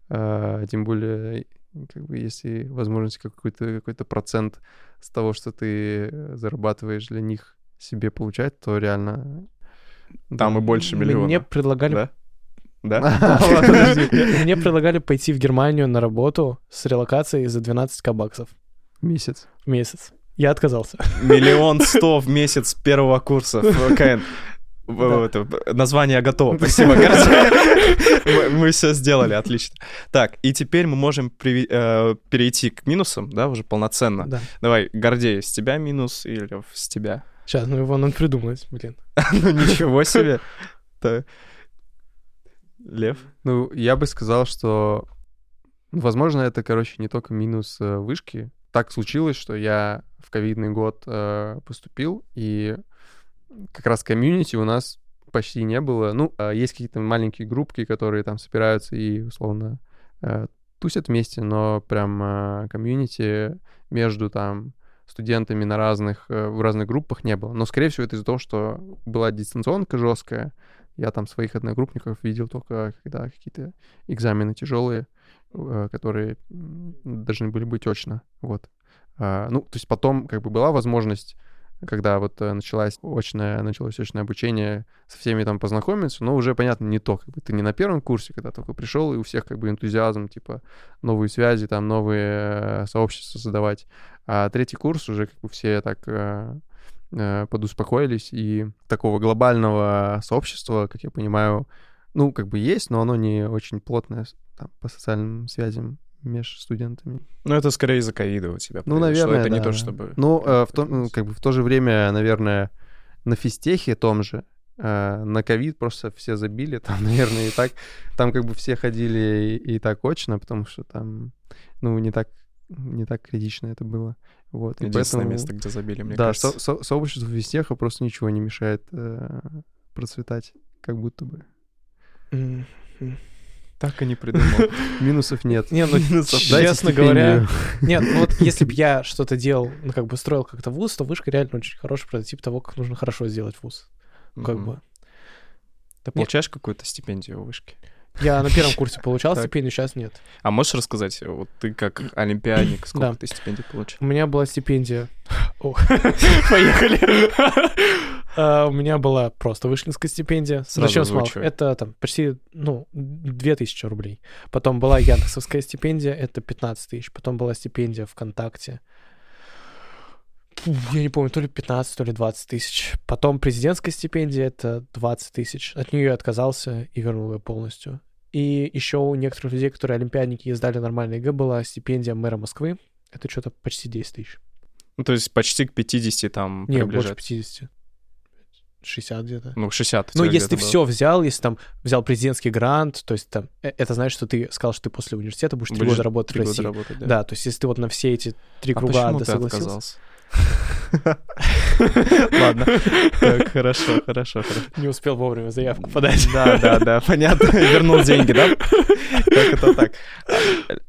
А, тем более, как бы, если возможность какой-то какой-то процент с того, что ты э, зарабатываешь для них себе получать, то реально... Там и больше миллиона. Мне предлагали Да? Да? Мне предлагали пойти в Германию на работу с релокацией за 12к баксов Месяц. месяц. Я отказался. Миллион сто в месяц первого курса КН. Название готово, спасибо, Гордей. Мы- все сделали, отлично. Так, и теперь мы можем э, перейти к минусам, да, уже полноценно. Да. Давай, Гордей, с тебя минус или с тебя? Сейчас, ну его надо придумать, блин. Ну ничего себе. Лев? Ну, я бы сказал, что, ну, возможно, это, короче, не только минус э, вышки. Так случилось, что я в ковидный год э, поступил, и как раз комьюнити у нас почти не было. Ну, э, есть какие-то маленькие группки, которые там собираются и, условно, э, тусят вместе, но прям э, комьюнити между там студентами на разных, в разных группах не было. Но, скорее всего, это из-за того, что была дистанционка жесткая, я там своих одногруппников видел только когда какие-то экзамены тяжелые, э, которые должны были быть очно. Вот. А, Ну, то есть потом как бы была возможность, когда вот э, началась очное, началось очное обучение, со всеми там познакомиться, но уже, понятно, не то. Как бы ты не на первом курсе, когда только пришел, и у всех как бы энтузиазм, типа новые связи, там новые э, сообщества создавать. А третий курс уже как бы все так подуспокоились, и такого глобального сообщества, как я понимаю, ну, как бы есть, но оно не очень плотное там, по социальным связям между студентами. Ну, это скорее из-за ковида у тебя Ну, произошло, наверное, Это не да. то, чтобы... Ну, э, в, то, ну, как бы в то же время, наверное, на физтехе том же, э, на ковид просто все забили, там, наверное, и так, там как бы все ходили и, и так очно, потому что там, ну, не так, не так критично это было. Вот, Единственное поэтому- место, где забили, мне да, кажется. со- со- сообществу физтеха просто ничего не мешает э, процветать, как будто бы. Так и не придумал. Минусов нет. Не, ну, Минусов. Честно говоря, нет, ну вот если бы я что-то делал, ну, как бы строил как-то вуз, то вышка реально очень хороший прототип того, как нужно хорошо сделать вуз. Как бы. Ты получаешь какую-то стипендию у вышки? Я на первом курсе получал стипендию, сейчас нет. А можешь рассказать, вот ты как олимпиадник, сколько ты стипендий получил? У меня была стипендия... Поехали. А, У меня была просто вышкинская стипендия. Зачем с малых? озвучивай. Это там почти, ну, 2000 рублей. Потом была Яндексовская стипендия, это 15 тысяч. Потом была стипендия ВКонтакте. Я не помню, то ли 15, то ли 20 тысяч. Потом президентская стипендия, это 20 тысяч. От нее я отказался и вернул ее полностью. И еще у некоторых людей, которые олимпиадники и сдали нормальный ЕГЭ, была стипендия мэра Москвы. Это что-то почти 10 тысяч. Ну, то есть почти к 50 там Не, больше приближается. 50. 60 где-то. Ну, 60. Ну, если ты было. все взял, если там взял президентский грант, то есть там, э, это значит, что ты сказал, что ты после университета будешь три года работать в года России. работать, да. то есть если ты вот на все эти три А круга да, ты согласился. отказался? Ладно. Так, хорошо, хорошо, хорошо. Не успел вовремя заявку подать. Да, да, да, понятно. Вернул деньги, да? Как это так? А,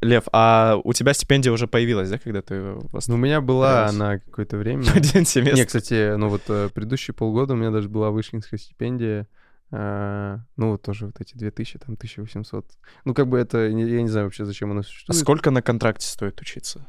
Лев, а у тебя стипендия уже появилась, да, когда ты Ну, у меня была на какое-то время. один семестр? Не, кстати, ну вот э, предыдущие полгода у меня даже была вышкинская стипендия. э, Ну, вот тоже вот эти 2000, там, 1800. Ну, как бы это, я не знаю вообще, зачем оно А существует. Сколько на контракте стоит учиться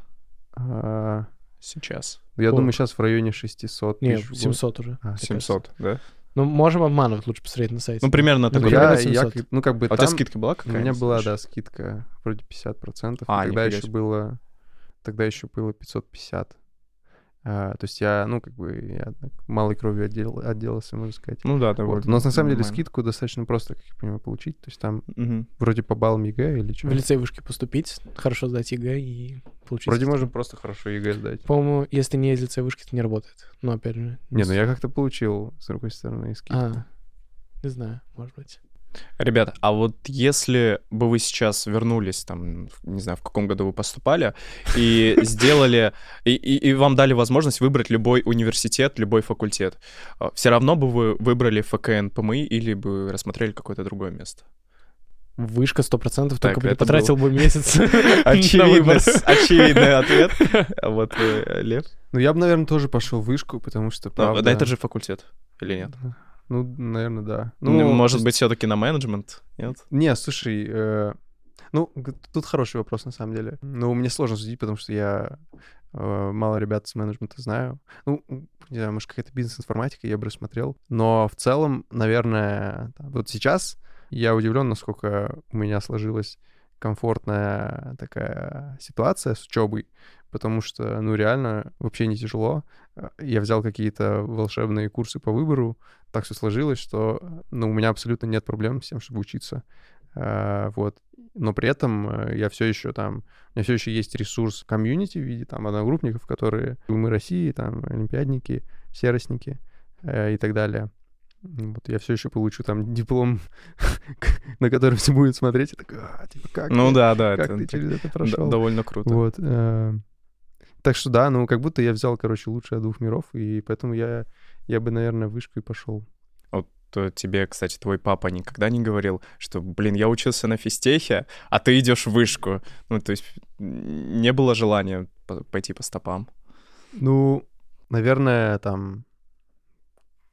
А, сейчас? Я Сколько? думаю, сейчас в районе 600 Не, тысяч год. 700 уже. А, мне кажется. 700, да? Ну, можем обманывать, лучше посмотреть на сайте. Ну, примерно Ну, Ну, такой. примерно я, я 700. как- ну, как бы А у тебя там скидка была у какая меня была, да, скидка вроде 50%. А, а, тогда еще было, тогда еще было 550. А, то есть я, ну, как бы, я малой кровью отдел, отделался, можно сказать. Ну да, Вот. довольно. Но на самом деле нормально. скидку достаточно просто, как я понимаю, получить. То есть там Мгм. вроде по баллам ЕГЭ или что. В лицей вышки поступить, хорошо сдать ЕГЭ и получить. Вроде скидку. можно просто хорошо ЕГЭ сдать. По-моему, если не из лицея вышки, это не работает. Но опять же... Не, ну я как-то получил, с другой стороны, скидку. А, не знаю, может быть. Ребята, а вот если бы вы сейчас вернулись, там, не знаю, в каком году вы поступали, и сделали, и, и- и вам дали возможность выбрать любой университет, любой факультет, все равно бы вы выбрали ФКН ПМИ или бы рассмотрели какое-то другое место? Вышка 100%, Так, только бы не это потратил бы месяц Очевидный, ответ. Вот вы, Лев? Ну я бы, наверное, тоже пошел в вышку, потому что, правда... Да, это же факультет, или нет? Ну, наверное, да. Ну, может быть, все-таки на менеджмент, нет? Не, слушай, э, ну, тут хороший вопрос, на самом деле. Ну, мне сложно судить, потому что я э, мало ребят с менеджмента знаю. Ну, не знаю, может, какая-то бизнес-информатика, я бы рассмотрел. Но в целом, наверное, вот сейчас я удивлен, насколько у меня сложилась комфортная такая ситуация с учебой, потому что, ну, реально, вообще не тяжело. Э, Я взял какие-то волшебные курсы по выбору, так все сложилось, что, ну, у меня абсолютно нет проблем с тем, чтобы учиться. А, вот. Но при этом э, я все еще там, у меня все еще есть ресурс комьюнити в виде там одногруппников, которые мы России, там, олимпиадники, серостники э, и так далее. Вот я все еще получу там диплом, на который все будут смотреть, и такой, а, типа, как Ну ты, да, да, как это ты так- через это прошел? довольно круто. Вот. э, Так что да, ну как будто я взял, короче, лучшее двух миров, и поэтому я, я бы, наверное, вышку и пошел. то тебе, кстати, твой папа никогда не говорил, что, блин, я учился на физтехе, а ты идешь в вышку. Ну, то есть не было желания по- пойти по стопам. Ну, наверное, там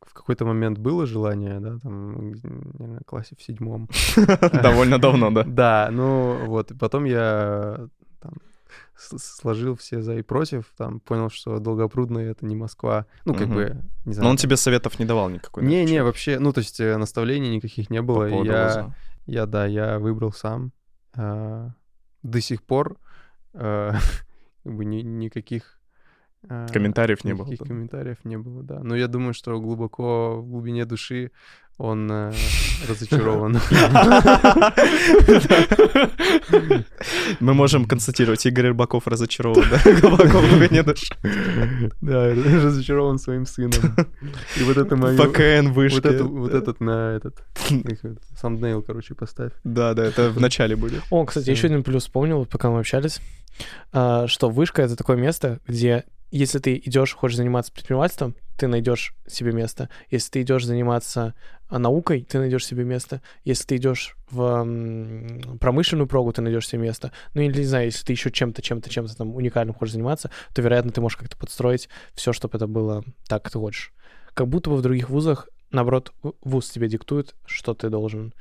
в какой-то момент было желание, да, там, наверное, классе в седьмом. Довольно давно, да. Да, ну вот, потом я там сложил все за и против, там понял, что Долгопрудный — это не Москва. Ну, как Мгм. бы, не знаю. Но он тебе советов не давал никакой. да, Не-не, вообще, ну, то есть э, наставлений никаких не по было. поводу я, вуза? я, да, я выбрал сам. А, До сих пор а, как бы ни- никаких... а, Комментариев не было, Никаких комментариев не было, да. Но я думаю, что глубоко в глубине души он э, разочарован. Мы можем констатировать, Игорь Рыбаков разочарован, да? Глубоко в глубине души. Да, разочарован своим сыном. И вот это мое... ФКН вышки. Вот, это, вот этот на этот... Thumbnail, короче, поставь. Да, да, это в начале будет. О, кстати, еще один плюс вспомнил, пока мы общались, а, что вышка — это такое место, где если ты идешь, хочешь заниматься предпринимательством, ты найдешь себе место. Если ты идешь заниматься а, наукой, ты найдешь себе место. Если ты идешь в промышленную прогу, ты найдешь себе место. Ну или, не знаю, если ты еще чем-то, чем-то, чем-то там уникальным хочешь заниматься, то, вероятно, ты можешь как-то подстроить все, чтобы это было так, как ты хочешь. Как будто бы в других вузах, наоборот, вуз тебе диктует, что ты должен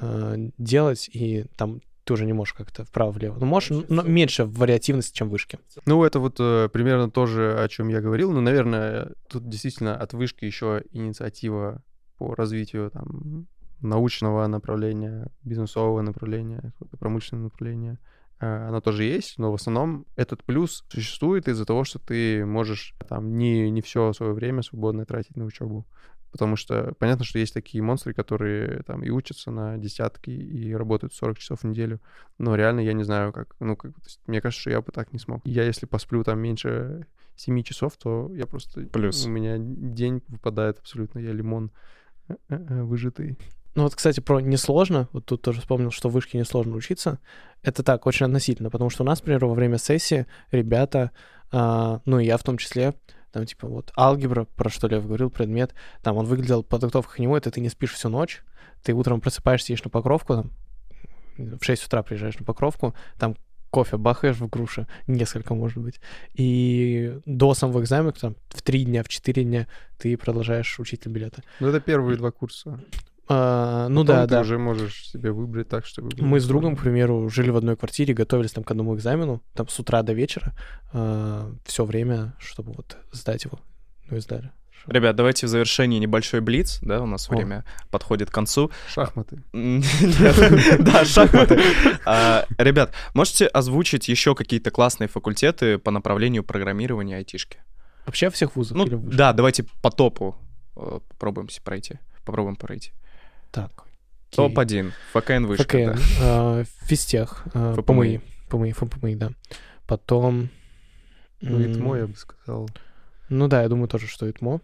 э, делать, и там ты уже не можешь как-то вправо-влево. Ну, можешь, но меньше вариативности, чем вышки. Ну, это вот э, примерно то же, о чем я говорил. Но, наверное, тут действительно от вышки еще инициатива по развитию там научного направления, бизнесового направления, промышленного направления. Э, она тоже есть, но в основном этот плюс существует из-за того, что ты можешь там не, не все свое время свободно тратить на учебу. Потому что понятно, что есть такие монстры, которые там и учатся на десятки, и работают 40 часов в неделю. Но реально я не знаю, как... Ну, как, есть, мне кажется, что я бы так не смог. Я если посплю там меньше 7 часов, то я просто... Плюс. У меня день выпадает абсолютно. Я лимон э, э, выжатый. Ну вот, кстати, про несложно, вот тут тоже вспомнил, что в вышке несложно учиться. Это так, очень относительно, потому что у нас, например, во время сессии ребята, а, ну и я в том числе, там, типа, вот, алгебра, про что Лев говорил, предмет, там, он выглядел, подготовка к нему, это ты не спишь всю ночь, ты утром просыпаешься, едешь на покровку, там, в 6 утра приезжаешь на покровку, там кофе бахаешь в груши, несколько, может быть, и до самого экзамена, там, в 3 дня, в 4 дня ты продолжаешь учить билеты. Ну, это первые два курса. А, ну Потом да, ты да. уже можешь себе выбрать так, чтобы... Мы с другом, к примеру, жили в одной квартире, готовились там к одному экзамену, там с утра до вечера, все время, чтобы вот сдать его. Ну и сдали. Ребят, давайте в завершении небольшой блиц, да, у нас О. время подходит к концу. Шахматы. Да, шахматы. А, Ребят, можете озвучить еще какие-то классные факультеты по направлению программирования и айтишки? Вообще всех вузов? Ну, да, давайте по топу э, попробуем пройти. Попробуем пройти. Так. окей. Топ-1. ФКН вышка. ФКН, да. а, физтех, а, ФПМИ. ПМИ, ПМИ, ФПМИ, да. Потом... Ну, ИТМО, я бы сказал. Ну да, я думаю тоже, что ИТМО.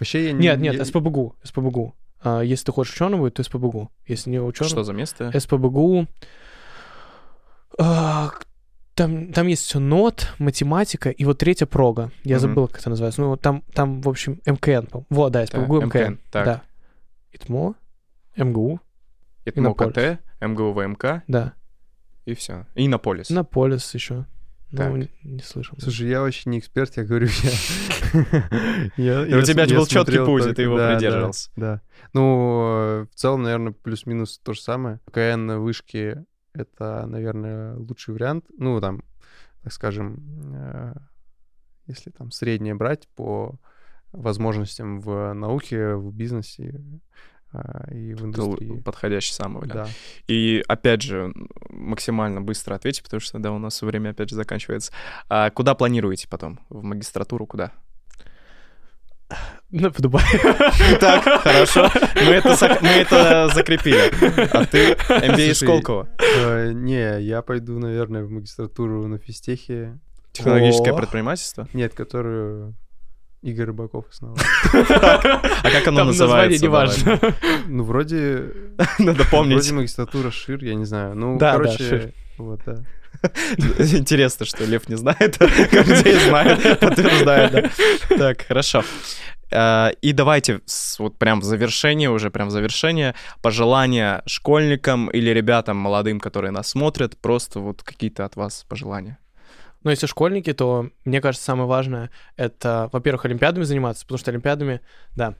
Вообще я не... Нет, нет, я- СПБГУ, СПБГУ. А, если ты хочешь быть, то СПБГУ. Если не ученым... Что за место? СПБГУ. а, Там, там есть все нот, математика и вот третья прога. Я Мгм. забыл, как это называется. Ну, вот там, там, в общем, МКН. Вот, да, СПБГУ, Да, МКН. МКН, так. Да. ИТМО, МГУ, ИТМО. КТ, МГУ ВМК да. и все. И Иннополис. Иннополис еще. Так. Ну, не, не слышал. Слушай, я вообще не эксперт, я говорю, я... У тебя был четкий путь, и ты его придерживался. Да. Ну, в целом, наверное, плюс-минус то же самое. КН на вышке — это, наверное, лучший вариант. Ну, там, так скажем, э, если там среднее брать по возможностям в науке, в бизнесе э, и в индустрии. подходящий самый вариант. Да. И опять же, максимально быстро ответьте, потому что, да, у нас время опять же заканчивается. А куда планируете потом? В магистратуру куда? Ну, в Дубае. Так, хорошо. Мы это, мы это закрепили. А ты MBA из Сколково. Э, Не, я пойду, наверное, в магистратуру на физтехе. Технологическое О. предпринимательство? Нет, которую Игорь Рыбаков основал. А как оно называется? не важно. Ну, вроде... Надо помнить. Вроде магистратура ШИР, я не знаю. Ну, короче, вот, да. Интересно, что Лев не знает, а Гордей знает, подтверждает, да. Так, хорошо. А, И давайте вот прям в завершение, уже прям в завершение, пожелания школьникам или ребятам молодым, которые нас смотрят, просто вот какие-то от вас пожелания. Но если школьники, то, мне кажется, самое важное — это, во-первых, олимпиадами заниматься, потому что олимпиадами, да.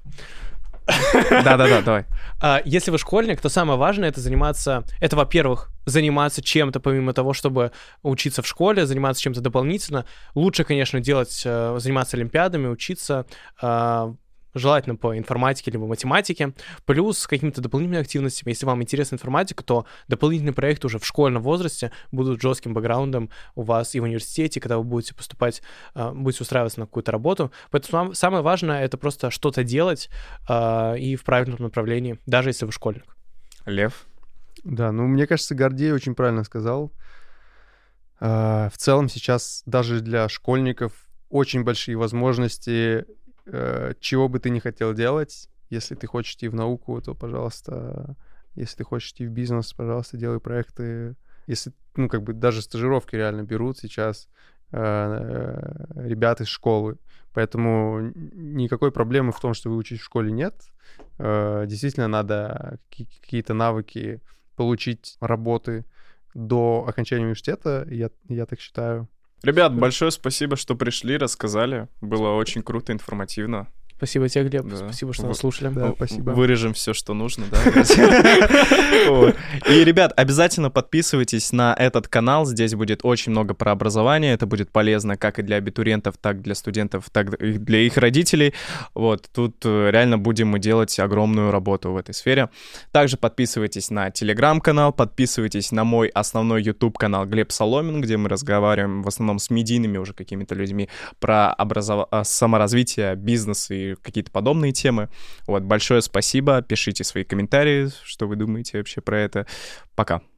Да-да-да, давай. А если вы школьник, то самое важное — это заниматься... Это, во-первых, заниматься чем-то помимо того, чтобы учиться в школе, заниматься чем-то дополнительно. Лучше, конечно, делать, э, заниматься олимпиадами, учиться, э, желательно по информатике либо математике, плюс с какими-то дополнительными активностями. Если вам интересна информатика, то дополнительные проекты уже в школьном возрасте будут жестким бэкграундом у вас и в университете, когда вы будете поступать, э, будете устраиваться на какую-то работу. Поэтому сам- самое важное — это просто что-то делать э, и в правильном направлении, даже если вы школьник. Лев. Да, ну, мне кажется, Гордей очень правильно сказал. А, В целом сейчас даже для школьников очень большие возможности, э, чего бы ты ни хотел делать. Если ты хочешь идти в науку, то, пожалуйста, если ты хочешь идти в бизнес, пожалуйста, делай проекты. Если, ну, как бы даже стажировки реально берут сейчас э, э, ребят из школы. Поэтому никакой проблемы в том, что выучить в школе нет. Э, Действительно, надо какие- какие-то навыки получить работы до окончания университета, я, я так считаю. Ребят, большое спасибо, что пришли, рассказали. Было очень круто, информативно. Спасибо тебе, Глеб. Да. Спасибо, что Вы- нас слушали. Да, спасибо. Вырежем все, что нужно, да. И, ребят, обязательно подписывайтесь на этот канал. Здесь будет очень много про образование. Это будет полезно как и для абитуриентов, так и для студентов, так и для их родителей. Вот. Тут э, реально будем мы делать огромную работу в этой сфере. Также подписывайтесь на телеграм-канал, подписывайтесь на мой основной YouTube-канал Глеб Соломин, где мы разговариваем в основном с медийными уже какими-то людьми про образов... а, саморазвитие, бизнес какие-то подобные темы. Вот, большое спасибо, пишите свои комментарии, что вы думаете вообще про это. Пока.